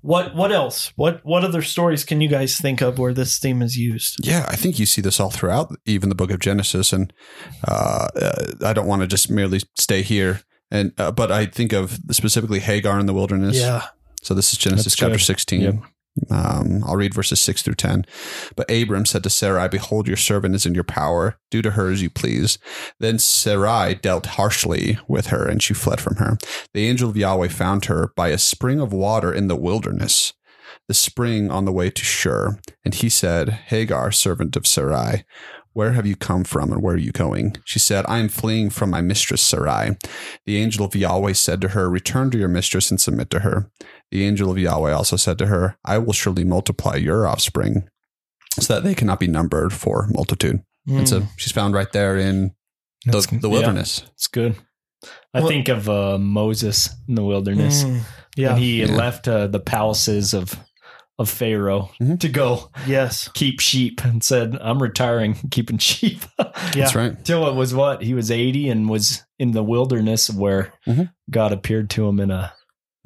what what else? What what other stories can you guys think of where this theme is used? Yeah, I think you see this all throughout, even the book of Genesis. And uh, uh, I don't want to just merely stay here. And uh, but I think of specifically Hagar in the wilderness. Yeah. So this is Genesis That's chapter good. 16. Yep. Um, I'll read verses 6 through 10. But Abram said to Sarai, Behold, your servant is in your power. Do to her as you please. Then Sarai dealt harshly with her, and she fled from her. The angel of Yahweh found her by a spring of water in the wilderness, the spring on the way to Shur. And he said, Hagar, servant of Sarai, where have you come from and where are you going? She said, I am fleeing from my mistress Sarai. The angel of Yahweh said to her, Return to your mistress and submit to her. The angel of Yahweh also said to her, I will surely multiply your offspring so that they cannot be numbered for multitude. And so she's found right there in the, That's- the yeah, wilderness. it's good. I Well- think of uh, Moses in the wilderness. Mm, yeah. And he Yeah. left uh, the palaces of of Pharaoh Mhm. to go yes. keep sheep and said, I'm retiring, keeping sheep. Yeah. That's right. Till it was what? He was 80 and was in the wilderness where Mhm. God appeared to him in a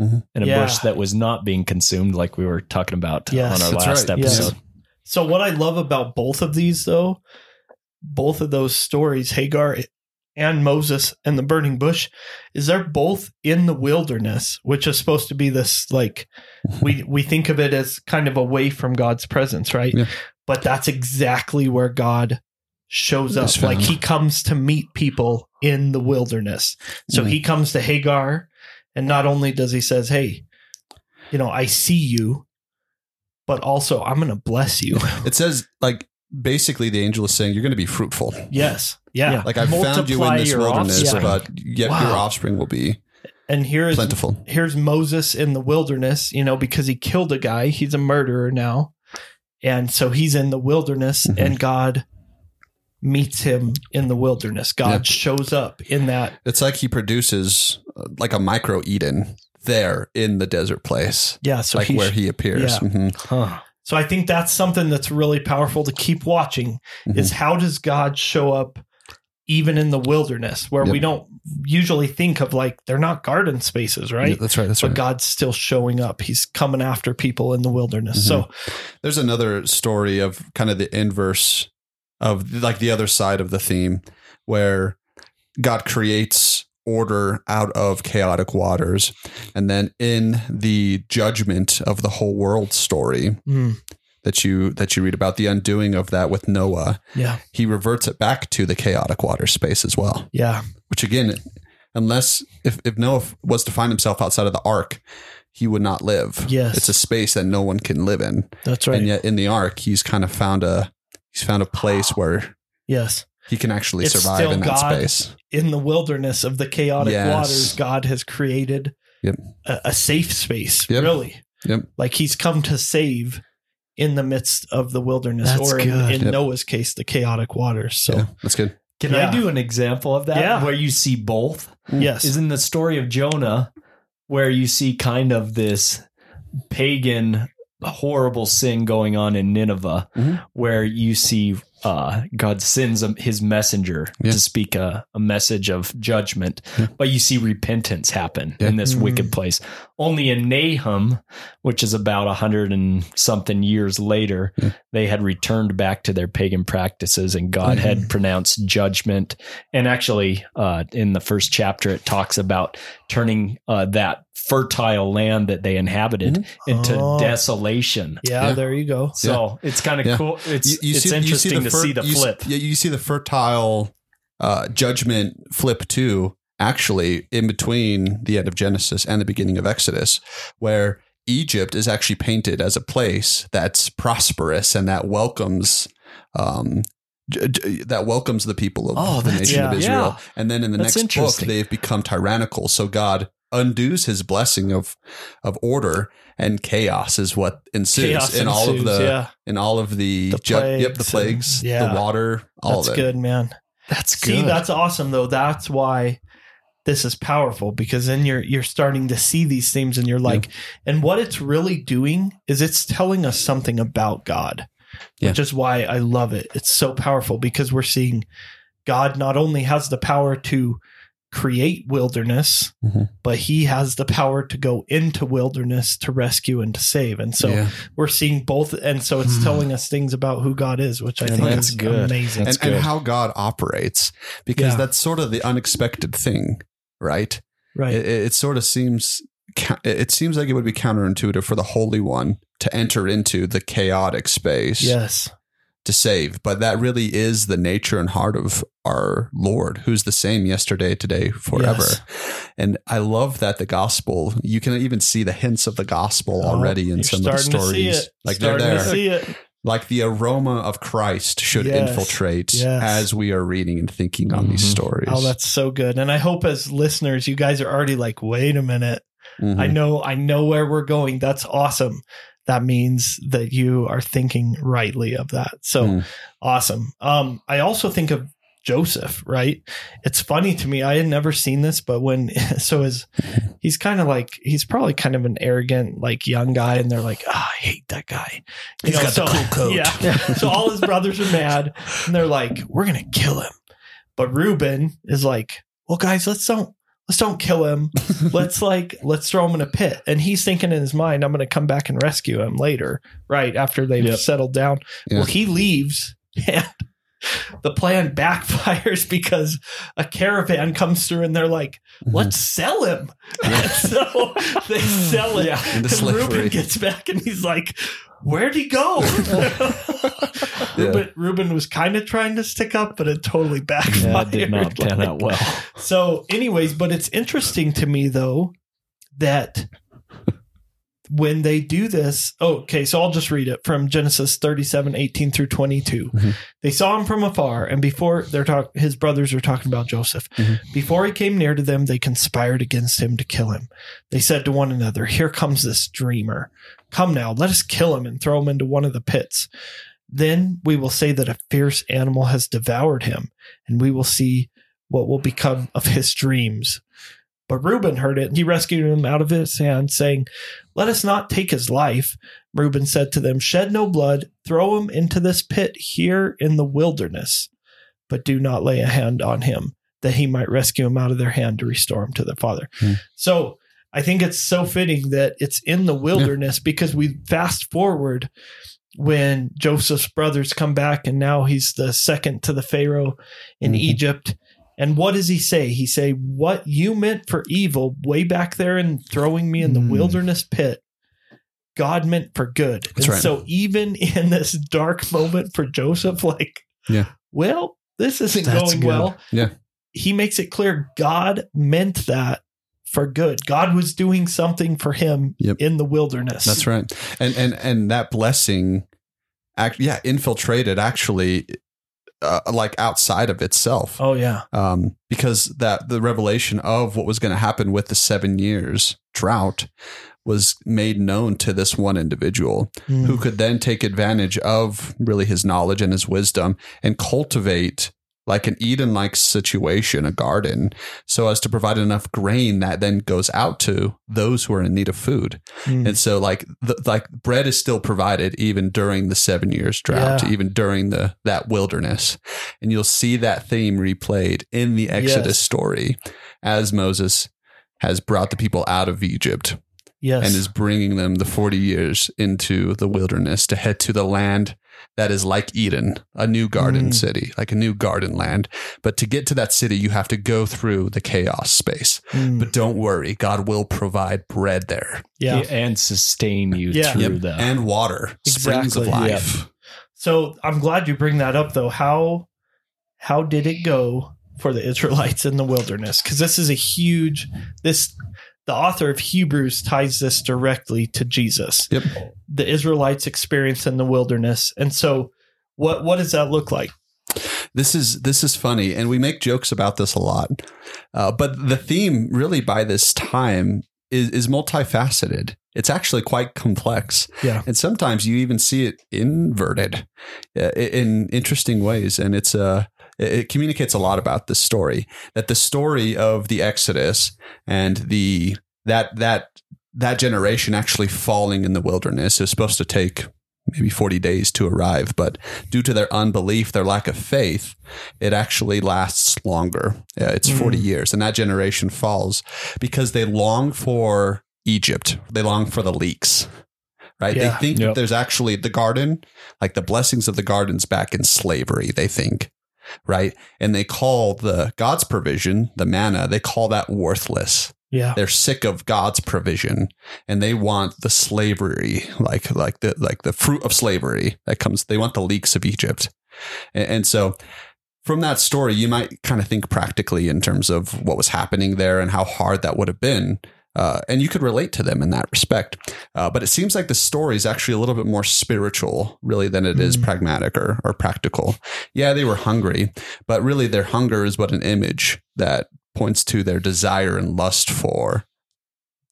Mhm. in a Yeah. bush that was not being consumed like we were talking about Yes. on our That's last right. Yes. episode. So what I love about both of these though, both of those stories, Hagar and Moses and the burning bush, is they're both in the wilderness, which is supposed to be this like we we think of it as kind of away from God's presence, right? Yeah. But that's exactly where God shows up. Like he comes to meet people in the wilderness. So Mhm. he comes to Hagar and not only does he says, "Hey, you know, I see you, but also I'm going to bless you." It says, like, basically the angel is saying, You're going to be fruitful. Yes. Yeah. Yeah. Like, I've found you in this wilderness, offspring. but yet Wow. your offspring will be And here is plentiful. here's Moses in the wilderness, you know, because he killed a guy. He's a murderer now. And so he's in the wilderness Mhm. and God meets him in the wilderness. God Yeah. shows up in that. It's like he produces uh, like a micro Eden there in the desert place, Yeah. So like he, where he appears. yeah. Mhm. Huh. So I think that's something that's really powerful to keep watching Mhm. is how does God show up even in the wilderness where we don't usually think of like they're not garden spaces, right? Yeah, that's right. That's but right. God's still showing up. He's coming after people in the wilderness. Mhm. So There's another story of kind of the inverse of like the other side of the theme where God creates order out of chaotic waters. And then in the judgment of the whole world story mm, that you that you read about the undoing of that with Noah, yeah, he reverts it back to the chaotic water space as well. yeah, Which again, unless if, if Noah was to find himself outside of the ark, he would not live. Yes. It's a space that no one can live in. that's right. And yet in the ark, he's kind of found a he's found a place where yes. He can actually It's survive still in that God. space. In the wilderness of the chaotic Yes. waters, God has created Yep. a, a safe space, Yep. really. Yep. Like he's come to save in the midst of the wilderness, That's or in, in Yep. Noah's case, the chaotic waters. So, yeah, that's good. Can Yeah. I do an example of that Yeah. where you see both? yes. Is in the story of Jonah where you see kind of this pagan horrible sin going on in Nineveh, Mhm. where you see uh, God sends a, his messenger Yeah. to speak a, a message of judgment, Yeah. but you see repentance happen Yeah. in this Mm. wicked place. Only in Nahum, which is about a hundred and something years later, Yeah. they had returned back to their pagan practices, and God Mhm. had pronounced judgment. And actually, uh, in the first chapter, it talks about turning uh, that fertile land that they inhabited into Oh. desolation. Yeah, Yeah. there you go. So it's kind of Yeah. cool. It's You- you it's see- you interesting to fer- see the you s- flip. Yeah, you see the fertile uh, judgment flip too. Actually, in between the end of Genesis and the beginning of Exodus, where Egypt is actually painted as a place that's prosperous and that welcomes. Um, j- j- that welcomes the people of Oh, the that's- nation of. Israel, Yeah. and then in the That's next book they've become tyrannical. So God undoes His blessing of of order, and chaos is what ensues Chaos in all of the yeah. in all of the, The ju- yep the plagues plagues, and- yeah. the water, all That's of good, man. That's See, good. that's awesome though. That's why this is powerful because then you're you're starting to see these things and you're like and what it's really doing is it's telling us something about God. Which is why I love it. It's so powerful because we're seeing God not only has the power to create wilderness, Mhm. but he has the power to go into wilderness to rescue and to save. And so yeah. we're seeing both and so it's Hmm. telling us things about who God is, which I And think that's is good. amazing. That's and, and how God operates, because Yeah. that's sort of the unexpected thing, right? right. It, it sort of seems it seems like it would be counterintuitive for the Holy One to enter into the chaotic space yes. To save, but that really is the nature and heart of our Lord, who's the same yesterday, today, forever. Yes. And I love that the gospel, you can even see the hints of the gospel Oh, already in some of the to stories. Like starting they're to there. see it. Like the aroma of Christ should Yes. infiltrate Yes. as we are reading and thinking on these Mhm. stories. Oh, that's so good. And I hope as listeners, you guys are already like, wait a minute. Mhm. I know, I know where we're going. That's awesome. That means that you are thinking rightly of that. So Mm. awesome. Um, I also think of Joseph, right? It's funny to me. I had never seen this, but when so is he's kind of like he's probably kind of an arrogant, like young guy, and they're like, ah, I hate that guy. You He's got the cool coat. Yeah. so all his brothers are mad, and they're like, we're gonna kill him. But Reuben is like, well, guys, let's don't let's don't kill him. let's like let's throw him in a pit. And he's thinking in his mind, I'm gonna come back and rescue him later, right after they've Yep. settled down. Yeah. Well, he leaves and the plan backfires because a caravan comes through and they're like, Mhm. let's sell him. And so they sell it. Yeah. And slavery. Reuben gets back and he's like, Where'd he go? Yeah. Reuben, Reuben was kind of trying to stick up, but it totally backfired. Yeah, did not pan Like- out well. so, anyways, but it's interesting to me though that when they do this, oh, okay, so I'll just read it from Genesis 37, 18 through 22. Mhm. They saw him from afar, and before they're talk his brothers are talking about Joseph. Mhm. Before he came near to them, they conspired against him to kill him. They said to one another, Here comes this dreamer. Come now, let us kill him and throw him into one of the pits. Then we will say that a fierce animal has devoured him, and we will see what will become of his dreams. But Reuben heard it, and he rescued him out of his hand, saying, Let us not take his life. Reuben said to them, Shed no blood, throw him into this pit here in the wilderness, but do not lay a hand on him, that he might rescue him out of their hand to restore him to their father. Hmm. So I think it's so fitting that it's in the wilderness because we fast forward when Joseph's brothers come back and now he's the second to the Pharaoh in Mhm. Egypt. And what does he say? He say, "What you meant for evil way back there and throwing me in the Mm. wilderness pit, God meant for good." That's and right. so even in this dark moment for Joseph, like, Yeah. well, this isn't That's going good. well. Yeah. He makes it clear God meant that for good. God was doing something for him Yep. in the wilderness. That's right. And and and that blessing act yeah, infiltrated actually uh, like outside of itself. Oh yeah. Um because that the revelation of what was going to happen with the 7 years drought was made known to this one individual Mm. who could then take advantage of really his knowledge and his wisdom and cultivate like an Eden like situation, a garden, so as to provide enough grain that then goes out to those who are in need of food. Mm. And so like the, like bread is still provided even during the 7 years drought, Yeah. even during the that wilderness. And you'll see that theme replayed in the Exodus Yes. story as Moses has brought the people out of Egypt yes. and is bringing them the 40 years into the wilderness to head to the land that is like Eden, a new garden Mm. city, like a new garden land. But to get to that city, you have to go through the chaos space. Mm. But don't worry, God will provide bread there yeah. and sustain you Yeah. through Yep. that. and water, springs of Exactly. life. So I'm glad you bring that up though. How how did it go for the Israelites in the wilderness? Because this is a huge this the author of Hebrews ties this directly to Jesus. Yep. The Israelites experience in the wilderness. And so what what does that look like? This is this is funny, and we make jokes about this a lot. Uh, but the theme, really, by this time, is is multifaceted. It's actually quite complex. Yeah. and sometimes you even see it inverted uh, in interesting ways, and it's uh, it it communicates a lot about the story. That the story of the Exodus and the that that that generation actually falling in the wilderness is supposed to take maybe 40 days to arrive but due to their unbelief their lack of faith it actually lasts longer Uh, it's 40 Mm. years and that generation falls because they long for egypt they long for the leeks right Yeah. they think Yep. that there's actually the garden like the blessings of the gardens back in slavery they think right and they call the god's provision the manna they call that worthless Yeah. they're sick of God's provision and they want the slavery, like like the like the fruit of slavery that comes. They want the leeks of Egypt, and, and so from that story, you might kind of think practically in terms of what was happening there and how hard that would have been. Uh, and you could relate to them in that respect. Uh, but it seems like the story is actually a little bit more spiritual, really, than it is Mm. pragmatic or, or practical. Yeah, they were hungry, but really their hunger is but an image that points to their desire and lust for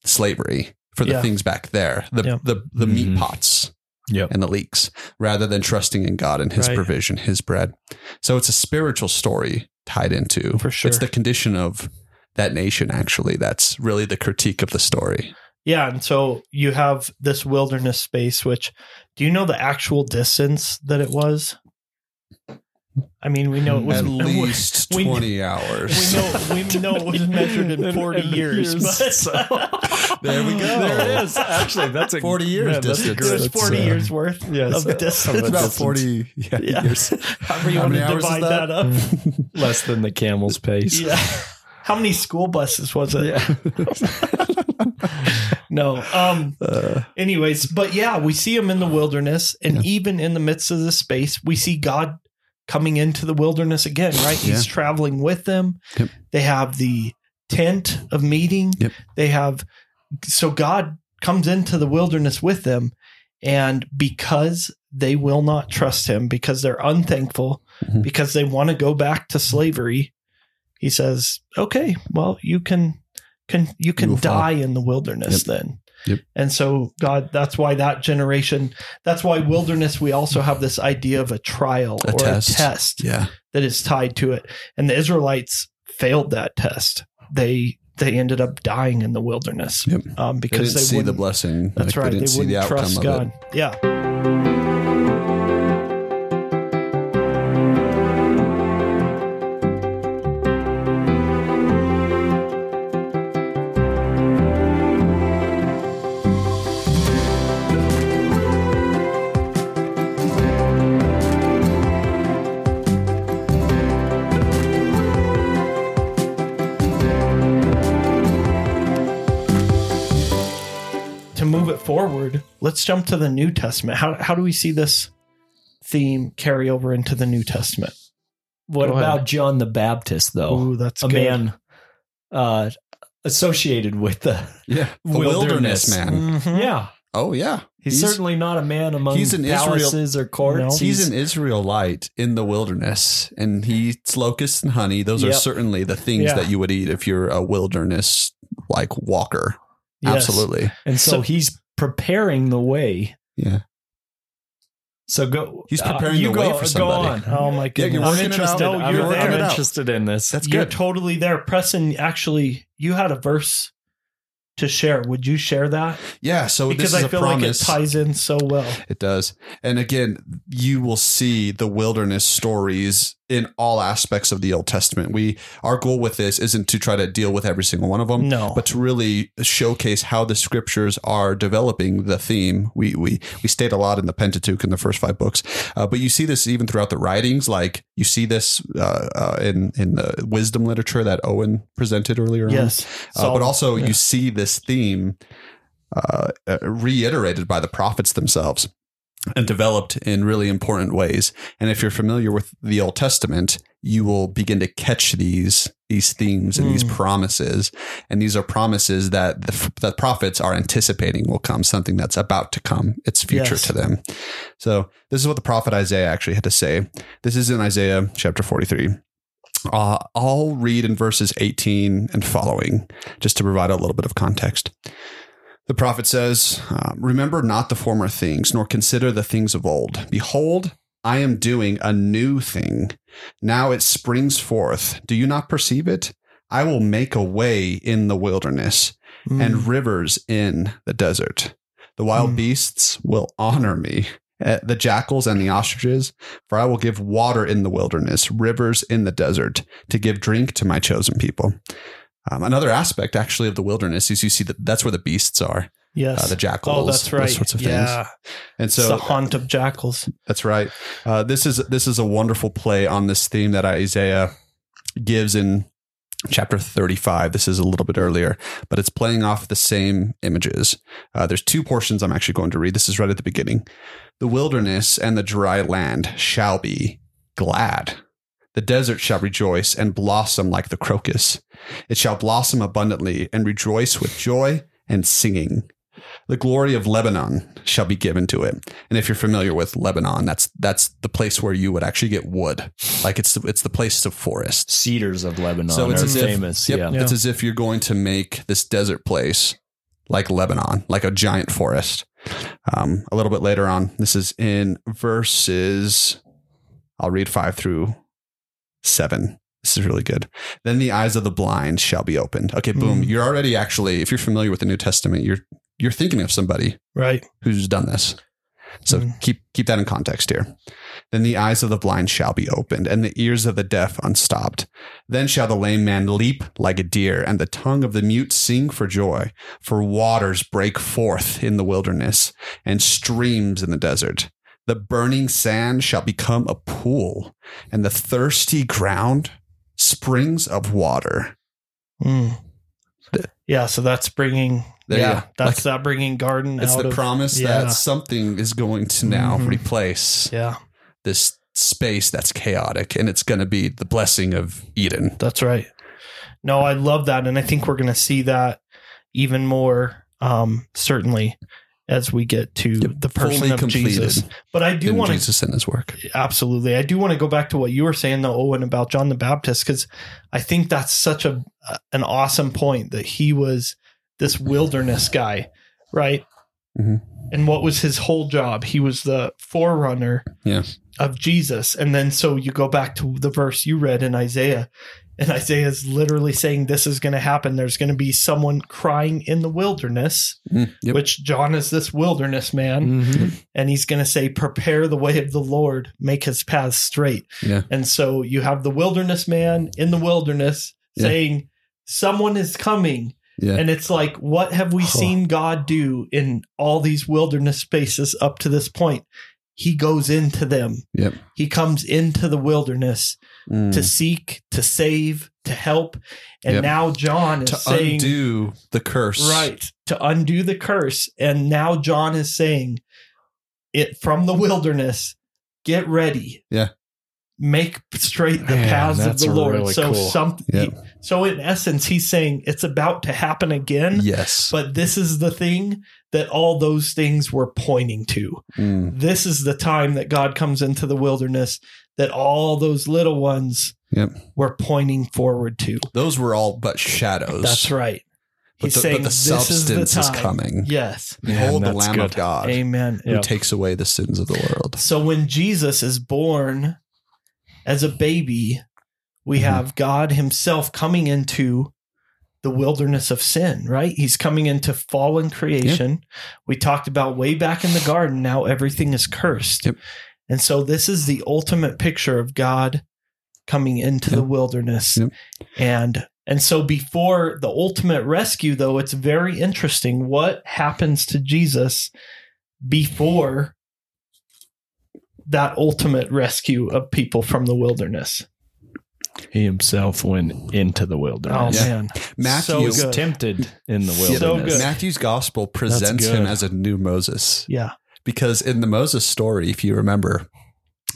slavery, for the Yeah. things back there, the, Yeah. the, the meat Mhm. pots Yep. and the leeks, rather than trusting in God and his Right. provision, his bread. So it's a spiritual story tied into. For sure. It's the condition of that nation, actually. That's really the critique of the story. Yeah, and so you have this wilderness space, which do you know the actual distance that it was? I mean, we know it was At least we- 20 hours. We know we know it was measured in forty years, but There we go. There is. Actually, that's a 40 years man, that's distance. great- there's forty uh, years worth yes. of distance. it's about 40 yeah, Yeah. years. However you How want to divide that? that, up. less than the camel's pace. Yeah. How many school buses was it? Yeah. No. Um. Uh, Anyways, but yeah, we see him in the wilderness, and Yeah. even in the midst of this space, we see God coming into the wilderness again. Right? He's traveling with them. Yep. They have the tent of meeting. Yep. They have so God comes into the wilderness with them, and because they will not trust Him, because they're unthankful, Mhm. because they want to go back to slavery, He says, "Okay, well, you can." Can you can fall. die in the wilderness then? Yep. And so God, that's why that generation, that's why wilderness, we also have this idea of a trial A or test. a test yeah. that is tied to it. And the Israelites failed that test. They they ended up dying in the wilderness Yep. um, They because didn't they, see the blessing. that's Like, right. They They, didn't see the wouldn't outcome trust of God. it. Yeah. Forward, let's jump to the New Testament. How how do we see this theme carry over into the New Testament? What Go about ahead. John the Baptist, though? Ooh, that's a good. man uh, associated with the. Yeah. A wilderness, Wilderness. man. Mhm. Yeah. Oh, yeah. He's, certainly not a man among he's an Israel- palaces or courts. No. He's an Israelite in the wilderness, and he eats locusts and honey. Those are certainly the things Yeah. that you would eat if you're a wilderness like walker. Yes. Absolutely. and so, So- he's preparing the way Yeah. So go. He's uh, preparing you the go, way for Go somebody. on. Oh my Yeah, goodness! you're I'm interested. out. No, I'm, you're there. interested in this. That's You're good. totally there. Preston, actually, you had a verse to share. Would you share that? Yeah. So because this is I feel promise. like it ties in so well. It does. And again, you will see the wilderness stories in all aspects of the Old Testament. We our goal with this isn't to try to deal with every single one of them, No. but to really showcase how the scriptures are developing the theme. We we we state a lot in the Pentateuch in the first five books, uh, but you see this even throughout the writings. Like you see this uh, uh, in in the wisdom literature that Owen presented earlier. on. Yes, Uh, but also yeah. you see this theme uh, uh, reiterated by the prophets themselves developed in really important ways. And if you're familiar with the Old Testament, you will begin to catch these these themes and these Mm. promises. And these are promises that the that prophets are anticipating will come, something that's about to come. It's future Yes. to them. So this is what the prophet Isaiah actually had to say. This is in Isaiah chapter 43. Uh, I'll read in verses 18 and following just to provide a little bit of context. The prophet says, uh, Remember not the former things, nor consider the things of old. Behold, I am doing a new thing. Now it springs forth. Do you not perceive it? I will make a way in the wilderness Mm. and rivers in the desert. The wild Mm. beasts will honor me, uh, the jackals and the ostriches, for I will give water in the wilderness, rivers in the desert, to give drink to my chosen people. Um, another aspect, actually, of the wilderness is you see that that's where the beasts are, yes, uh, the jackals, oh, that's right. those sorts of things. yeah, And it's so the haunt of jackals. that's right. Uh, this is this is a wonderful play on this theme that Isaiah gives in chapter 35. This is a little bit earlier, but it's playing off the same images. Uh, there's two portions I'm actually going to read. This is right at the beginning. The wilderness and the dry land shall be glad. The desert shall rejoice and blossom like the crocus. It shall blossom abundantly and rejoice with joy and singing. The glory of Lebanon shall be given to it. And if you're familiar with Lebanon, that's that's the place where you would actually get wood. Like it's the, it's the place of forest. Cedars of Lebanon So it's are as if- famous. Yep, Yeah. it's as if you're going to make this desert place like Lebanon, like a giant forest. Um, a little bit later on, this is in verses. I'll read five through seven. This is really good. Then the eyes of the blind shall be opened. Okay, boom. Mm. You're already actually, if you're familiar with the New Testament, you're you're thinking of somebody Right. who's done this. So Mm. keep keep that in context here. Then the eyes of the blind shall be opened, and the ears of the deaf unstopped. Then shall the lame man leap like a deer, and the tongue of the mute sing for joy. For waters break forth in the wilderness, and streams in the desert. The burning sand shall become a pool, and the thirsty ground springs of water. Mm. Yeah, so that's bringing. There you yeah, go. that's that bringing garden It's out the of. promise yeah. that something is going to now Mhm. replace Yeah, this space that's chaotic and it's going to be the blessing of Eden. that's right. No, I love that, and I think we're going to see that even more, um, certainly, as we get to the person of completed Jesus. But I do want to Jesus and his work. absolutely. I do want to go back to what you were saying though, Owen, about John the Baptist, because I think that's such a an awesome point that he was this wilderness guy, right? Mhm. And what was his whole job? He was the forerunner Yeah. of Jesus. And then so you go back to the verse you read in Isaiah, and Isaiah is literally saying this is going to happen. There's going to be someone crying in the wilderness, Mm, yep. which John is this wilderness man Mhm. and he's going to say, Prepare the way of the Lord, make his path straight. Yeah. And so you have the wilderness man in the wilderness Yeah. saying, Someone is coming. Yeah. And it's like, what have we seen God do in all these wilderness spaces up to this point? He goes into them. Yep. He comes into the wilderness Mm. to seek, to save, to help. And Yep. now John is to saying, undo the curse. Right. To undo the curse. And now John is saying it from the wilderness, get ready. Yeah. Make straight the Man, paths of the Lord. really so cool. some Yeah. so in essence, he's saying it's about to happen again. Yes. But this is the thing that all those things were pointing to. Mm. This is the time that God comes into the wilderness that all those little ones Yep. were pointing forward to. Those were all but shadows. That's right. He's but the, saying but the this is the substance is, coming. Yes. Behold the that's Lamb of. God Amen. who Yep. takes away the sins of the world. So when Jesus is born as a baby, we Mhm. have God Himself coming into the wilderness of sin, right? He's coming into fallen creation. We talked about way back in the garden. Now everything is cursed. Yep. And so this is the ultimate picture of God coming into the wilderness. Yep. And and so before the ultimate rescue though, it's very interesting what happens to Jesus before that ultimate rescue of people from the wilderness. He himself went into the Oh wilderness. Yeah. man. Matthew So was good. tempted in the So wilderness. good. Matthew's gospel presents him as a new Moses. Yeah. Because in the Moses story, if you remember,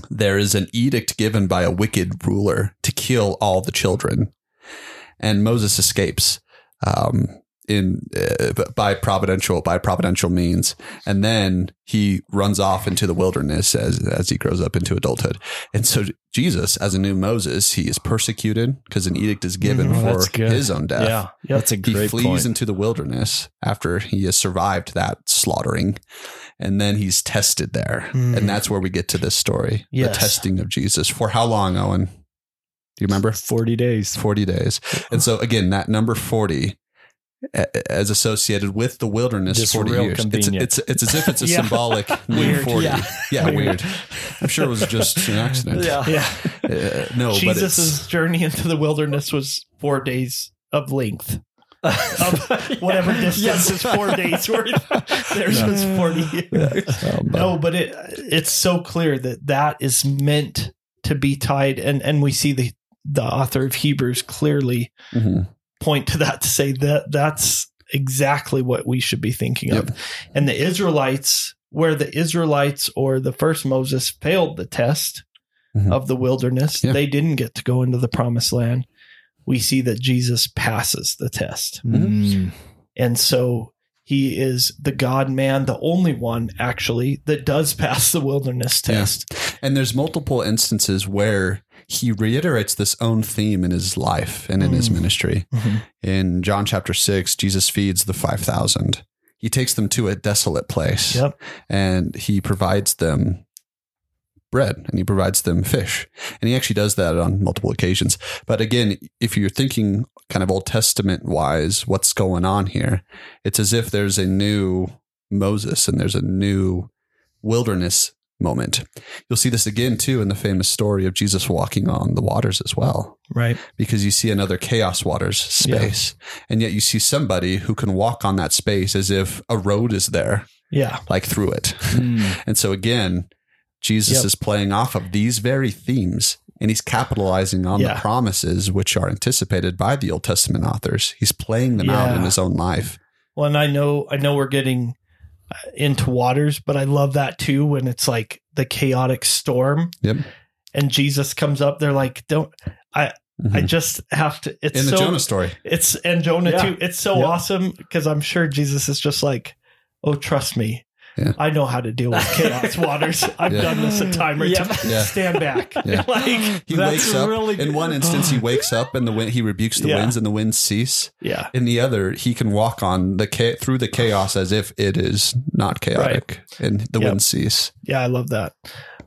there is an edict given by a wicked ruler to kill all the children, and Moses escapes um, in uh, by providential by providential means, and then he runs off into the wilderness as as he grows up into adulthood. And so Jesus, as a new Moses, he is persecuted because an edict is given Mhm. Oh, for his own death Yeah, that's a great he flees point. into the wilderness after he has survived that slaughtering and then he's tested there Mm. and that's where we get to this story Yes. the testing of jesus for how long owen do you remember 40 days. 40 days and so again that number 40 a- as associated with the wilderness Just 40 years it's, convenient. it's it's as if it's a Yeah. symbolic new Weird, 40 yeah. yeah, weird i'm sure it was just an accident Yeah. Uh, no but it's Jesus' journey into the wilderness was four days of length. Of whatever distance is four days worth. Theirs was 40 years. um, No, but it it's so clear that that is meant to be tied, and and we see the the author of Hebrews clearly mhm. Point to that to say that that's exactly what we should be thinking of. And the Israelites, where the Israelites or the first Moses failed the test Mhm. of the wilderness, Yeah. they didn't get to go into the promised land. We see that Jesus passes the test. Mm. And so he is the God man, the only one actually that does pass the wilderness Yeah. test. And there's multiple instances where he reiterates this own theme in his life and in his Mm. ministry. Mhm. In John chapter 6, Jesus feeds the 5,000. He takes them to a desolate place Yep. and he provides them bread and he provides them fish. And he actually does that on multiple occasions. But again, if you're thinking kind of Old Testament wise, what's going on here? It's as if there's a new Moses and there's a new wilderness moment. You'll see this again too in the famous story of Jesus walking on the waters as well, Right. because you see another chaos waters space. And yet you see somebody who can walk on that space as if a road is there, Yeah. like through it. Mm. And so again, Jesus Yep. is playing off of these very themes and he's capitalizing on Yeah. the promises which are anticipated by the Old Testament authors. He's playing them out in his own life. Well, and I know I know we're getting into waters, but I love that too when it's like the chaotic storm. Yep. And Jesus comes up, they're like, "Don't I Mhm. just have to it's in the so Jonah story. it's and Jonah Yeah. too. It's so Yeah. awesome because I'm sure Jesus is just like, "Oh, trust me. Yeah. I know how to deal with chaos waters. I've Yeah. done this a time or Yeah. two. Yeah. Stand back." Yeah. like, He That's wakes up. really in one instance, he wakes up and the wind, he rebukes the Yeah. winds and the winds cease. yeah. In the other, he can walk on the cha- through the chaos as if it is not chaotic, and the Yep. winds cease. Yeah, I love that.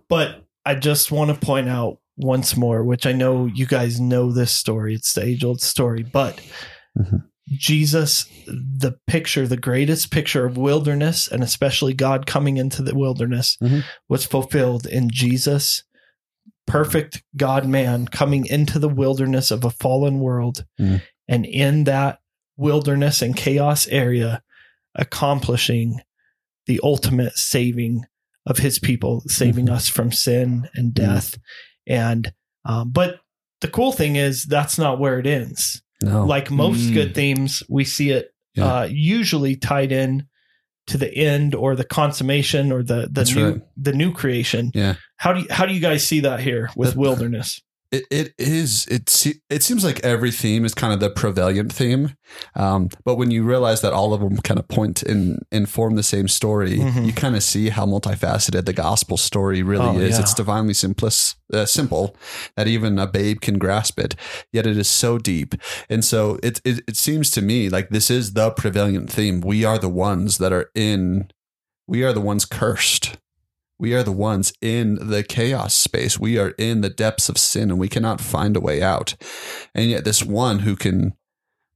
But I just want to point out once more, which I know you guys know this story. It's the age old story, but Mhm. Jesus, the picture, the greatest picture of wilderness, and especially God coming into the wilderness, Mhm. was fulfilled in Jesus, perfect God man coming into the wilderness of a fallen world. Mhm. And in that wilderness and chaos area, accomplishing the ultimate saving of his people, saving Mhm. us from sin and death. And, um, but the cool thing is that's not where it ends. No, Like most Mm. good themes, we see it Yeah. uh, usually tied in to the end or the consummation or the the That's new right. the new creation. Yeah. How do you how do you guys see that here with That- wilderness? It, it is it it seems like every theme is kind of the prevalent theme um, but when you realize that all of them kind of point and inform the same story Mhm. you kind of see how multifaceted the gospel story really Oh, is yeah. it's divinely simplest, uh, simple that even a babe can grasp it yet it is so deep and so it, it it seems to me like this is the prevalent theme we are the ones that are in we are the ones cursed we are the ones in the chaos space. We are in the depths of sin and we cannot find a way out. And yet this one who can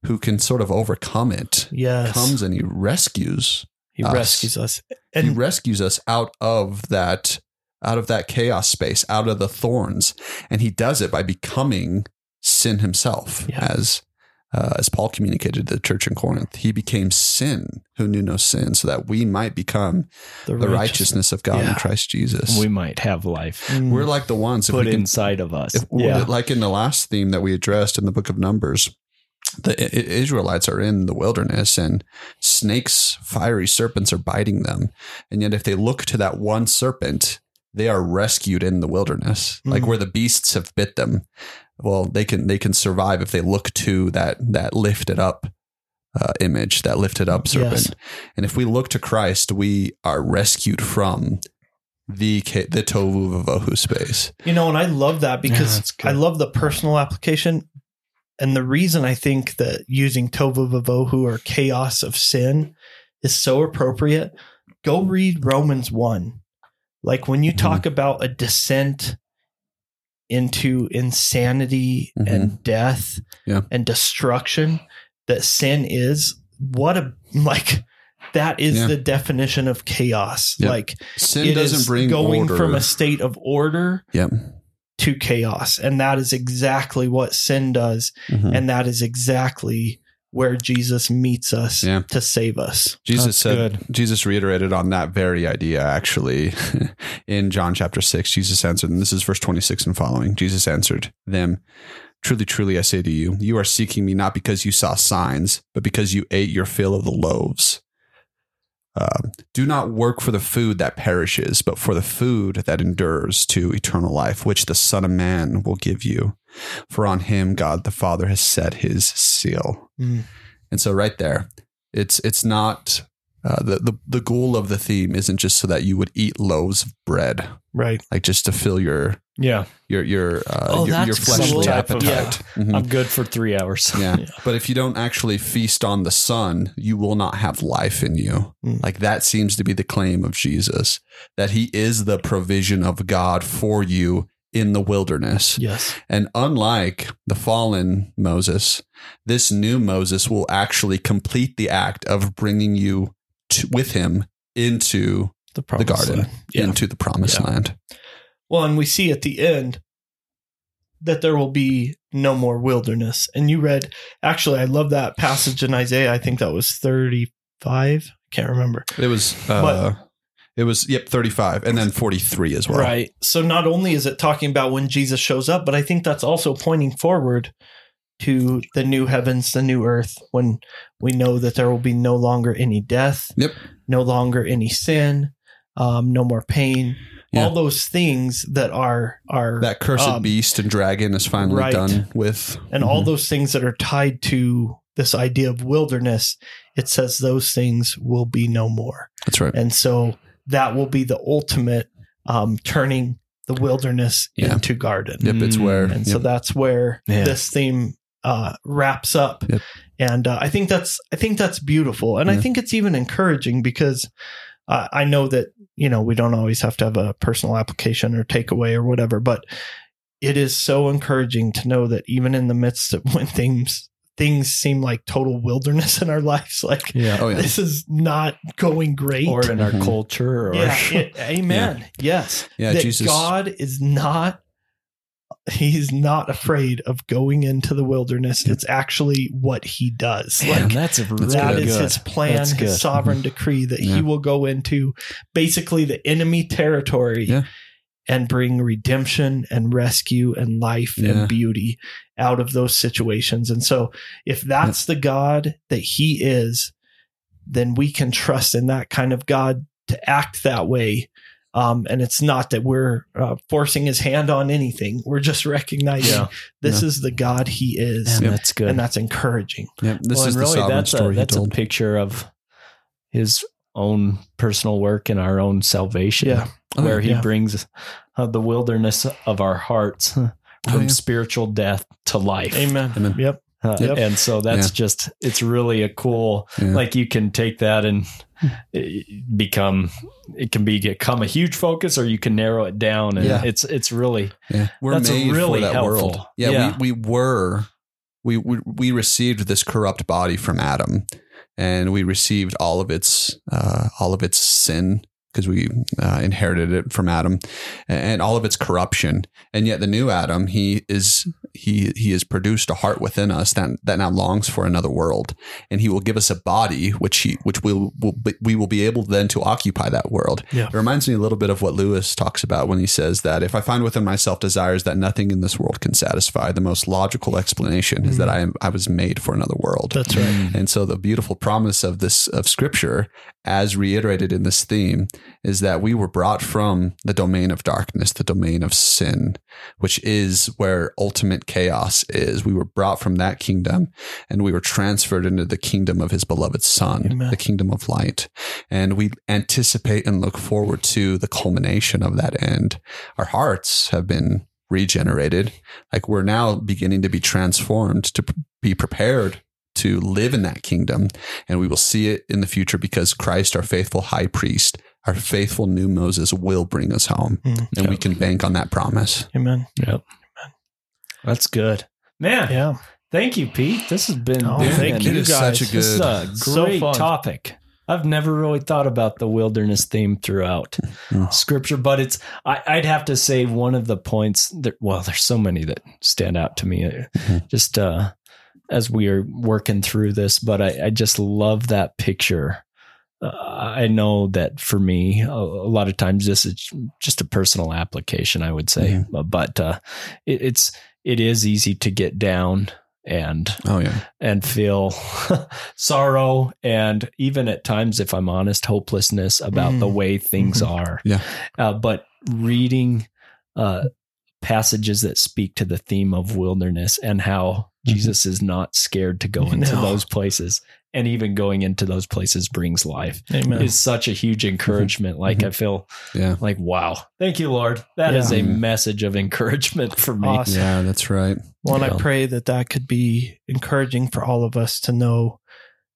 who can sort of overcome it Yes. comes and he rescues. he us. rescues us. And he rescues us out of that out of that chaos space, out of the thorns. And he does it by becoming sin himself Yeah. as uh, as Paul communicated to the church in Corinth, he became sin who knew no sin, so that we might become the, the righteousness of God in Christ Jesus. We might have life Mm. We're like the ones put can, inside of us. if, yeah. like in the last theme that we addressed in the book of Numbers, the Israelites are in the wilderness and snakes, fiery serpents are biting them. And yet, if they look to that one serpent, they are rescued in the wilderness, like Mhm. where the beasts have bit them. Well, they can they can survive if they look to that that lifted up uh, image, that lifted up serpent. Yes. And if we look to Christ, we are rescued from the ca- the tohu vavohu space. You know, and I love that because that's good. I love the personal application. And the reason I think that using tohu vavohu or chaos of sin is so appropriate, go read Romans 1. Like when you Mhm. talk about a descent into insanity Mhm. and death Yeah. and destruction that sin is, what a like that is Yeah. the definition of chaos. Yep. Like Sin doesn't is bring going order. from a state of order yep. to chaos. And that is exactly what sin does. Mhm. And that is exactly where Jesus meets us Yeah. to save us. Jesus That's said, good. Jesus reiterated on that very idea actually in John chapter 6. Jesus answered, and this is verse 26 and following. Jesus answered them, Truly, truly, I say to you, you are seeking me not because you saw signs, but because you ate your fill of the loaves. Uh, do not work for the food that perishes, but for the food that endures to eternal life, which the Son of Man will give you. For on him God the Father has set his seal. Mm. And so right there, it's it's not uh, the, the the goal of the theme isn't just so that you would eat loaves of bread, Right. like just to fill your yeah. your your uh, Oh, your, your fleshly cool. Type of- appetite. Mhm. I'm good for three hours. Yeah. Yeah. But if you don't actually feast on the son, you will not have life in you. Mm. Like that seems to be the claim of Jesus that he is the provision of God for you in the wilderness. Yes. And unlike the fallen Moses, this new Moses will actually complete the act of bringing you to, with him into The, the garden. Yeah. into the promised Yeah. land. Well, and we see at the end that there will be no more wilderness. And you read, actually, I love that passage in Isaiah. I think that was 35. I Can't remember. It was, uh, it was, yep, 35 and then 43 as well. Right. So not only is it talking about when Jesus shows up, but I think that's also pointing forward to the new heavens, the new earth, when we know that there will be no longer any death, Yep. no longer any sin, um, no more pain. Yeah. All those things that are are That cursed Um, beast and dragon is finally right. done with. and all Mhm. those things that are tied to this idea of wilderness, it says those things will be no more. That's right. And so that will be the ultimate um, turning the wilderness Yeah. into garden. Yep, it's where. And so that's where Yeah. this theme uh, wraps up. Yep. And uh, I think that's I think that's beautiful, and I think it's even encouraging because uh, I know that you know we don't always have to have a personal application or takeaway or whatever, but it is so encouraging to know that even in the midst of when things things seem like total wilderness in our lives, like Yeah. Oh, yeah. this is not going great. Or in our Mhm. culture or yeah, it- amen. Yes, Yeah, that Jesus- God is not. He's not afraid of going into the wilderness. It's actually what he does. Like that's, That's that good. is good. his plan, That's good. his sovereign decree that Yeah. he will go into basically the enemy territory Yeah. and bring redemption and rescue and life Yeah. and beauty out of those situations. And so if that's the God that he is, then we can trust in that kind of God to act that way Um, and it's not that we're uh, forcing his hand on anything. We're just recognizing Yeah. this Yeah. is the God he is. Man, Yep. that's good. And that's encouraging. Yep. This Well, is and the sovereign that's story a, he that's a picture of his own personal work and our own salvation. Yeah. Oh, where he yeah. brings uh, the wilderness of our hearts from Oh, yeah. spiritual death to life. Amen. Amen. Yep. Uh, Yep. And so that's Yeah. just, it's really a cool, Yeah. like you can take that and it become, it can be become a huge focus or you can narrow it down. And Yeah. it's, it's really, Yeah, we're That's made really for that helpful. world. Yeah, Yeah. We, we were we, we we received this corrupt body from Adam, and we received all of its uh, all of its sin because we uh, inherited it from Adam, and all of its corruption. And yet, the new Adam, he is he he has produced a heart within us that that now longs for another world, and he will give us a body which he which will, will be- we will be able then to occupy that world. Yeah. It reminds me a little bit of what Lewis talks about when he says that if I find within myself desires that nothing in this world can satisfy, the most logical explanation is that I am I was made for another world. That's right. Mm. And so the beautiful promise of this of scripture, as reiterated in this theme, is that we were brought from the domain of darkness, the domain of sin, which is where ultimate chaos is. We were brought from that kingdom and we were transferred into the kingdom of his beloved son, Amen. the kingdom of light. And we anticipate and look forward to the culmination of that end. Our hearts have been regenerated. Like we're now beginning to be transformed to be prepared to live in that kingdom. And we will see it in the future because Christ, our faithful high priest, our faithful new Moses will bring us home. Mm. And we can bank on that promise. Amen. Yep. That's good. Man, Yeah. thank you, Pete. This has been, Oh, been thank you guys. such a This is good. a great fun. topic. I've never really thought about the wilderness theme throughout Mm. scripture, but it's I, I'd have to say one of the points that well, there's so many that stand out to me. uh, Mhm. Just uh, as we are working through this, but I, I just love that picture. Uh, I know that for me, a, a lot of times this is just a personal application. I would say, Mhm. but uh, it, it's it is easy to get down and Oh, yeah. and feel sorrow and even at times if i'm honest hopelessness about Mm. the way things Mhm. are Yeah. uh, but reading uh, passages that speak to the theme of wilderness and how Mhm. jesus is not scared to go into No. those places and even going into those places brings life Amen. is such a huge encouragement like Mhm. i feel Yeah. like wow thank you lord That is Yeah. a message of encouragement for me Awesome. Yeah, that's right. Well, and Yeah. I pray that that could be encouraging for all of us to know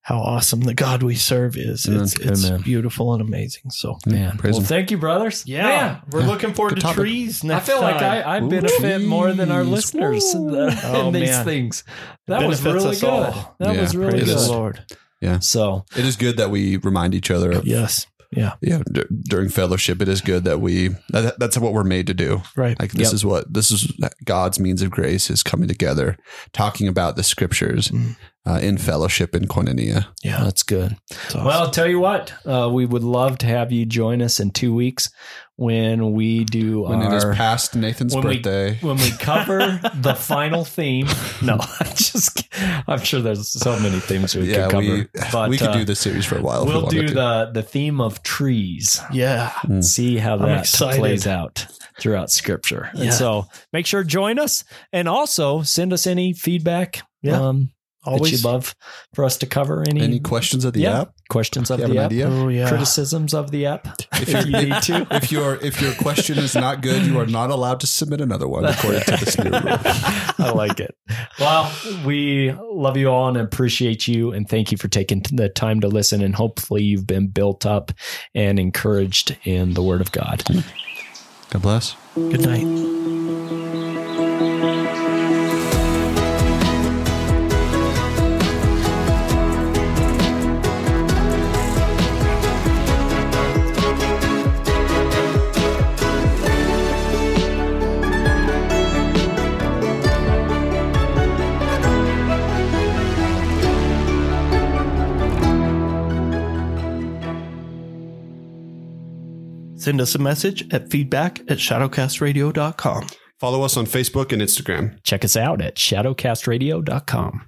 how awesome the God we serve is. Amen. It's, it's Amen. beautiful and amazing. So, man Praise well him. thank you brothers Man, we're Yeah. looking forward Good to topic. trees next. I next feel like time. I, I Ooh, benefit more than our trees. listeners uh, in, the- Oh, in these man. things. That was really good. all. That Yeah, was really Praise it the is. good. Lord. Yeah. So It is good that we remind each other of, Yes. Yeah. yeah, d- during fellowship. It is good that we, that, that's what we're made to do. Right. Like this Yep. is what this is God's means of grace is coming together, talking about the scriptures Mm. uh, in fellowship in koinonia. Yeah. that's good. It's awesome. Well, I'll tell you what, uh, we would love to have you join us in two weeks when we do When it is our past Nathan's when we- birthday, when we cover the final theme. No, I'm just I'm sure there's so many themes we yeah, could cover. we but we could uh, do this series for a while. we We'll wanted do to. the the theme of trees. yeah. Mm. see how that plays out throughout scripture. And so make sure to join us and also send us any feedback Yeah. um, that Always. you'd love for us to cover. Any, Any questions of the yeah, app? questions of Do you have the app, idea? Oh, yeah. criticisms of the app if, If you need to. If your if your question is not good, you are not allowed to submit another one according to this new rule. I like it. Well, we love you all and appreciate you. And thank you for taking the time to listen. And hopefully, you've been built up and encouraged in the Word of God. God bless. Good night. Send us a message at feedback at shadowcastradio.com. Follow us on Facebook and Instagram. Check us out at shadowcastradio.com.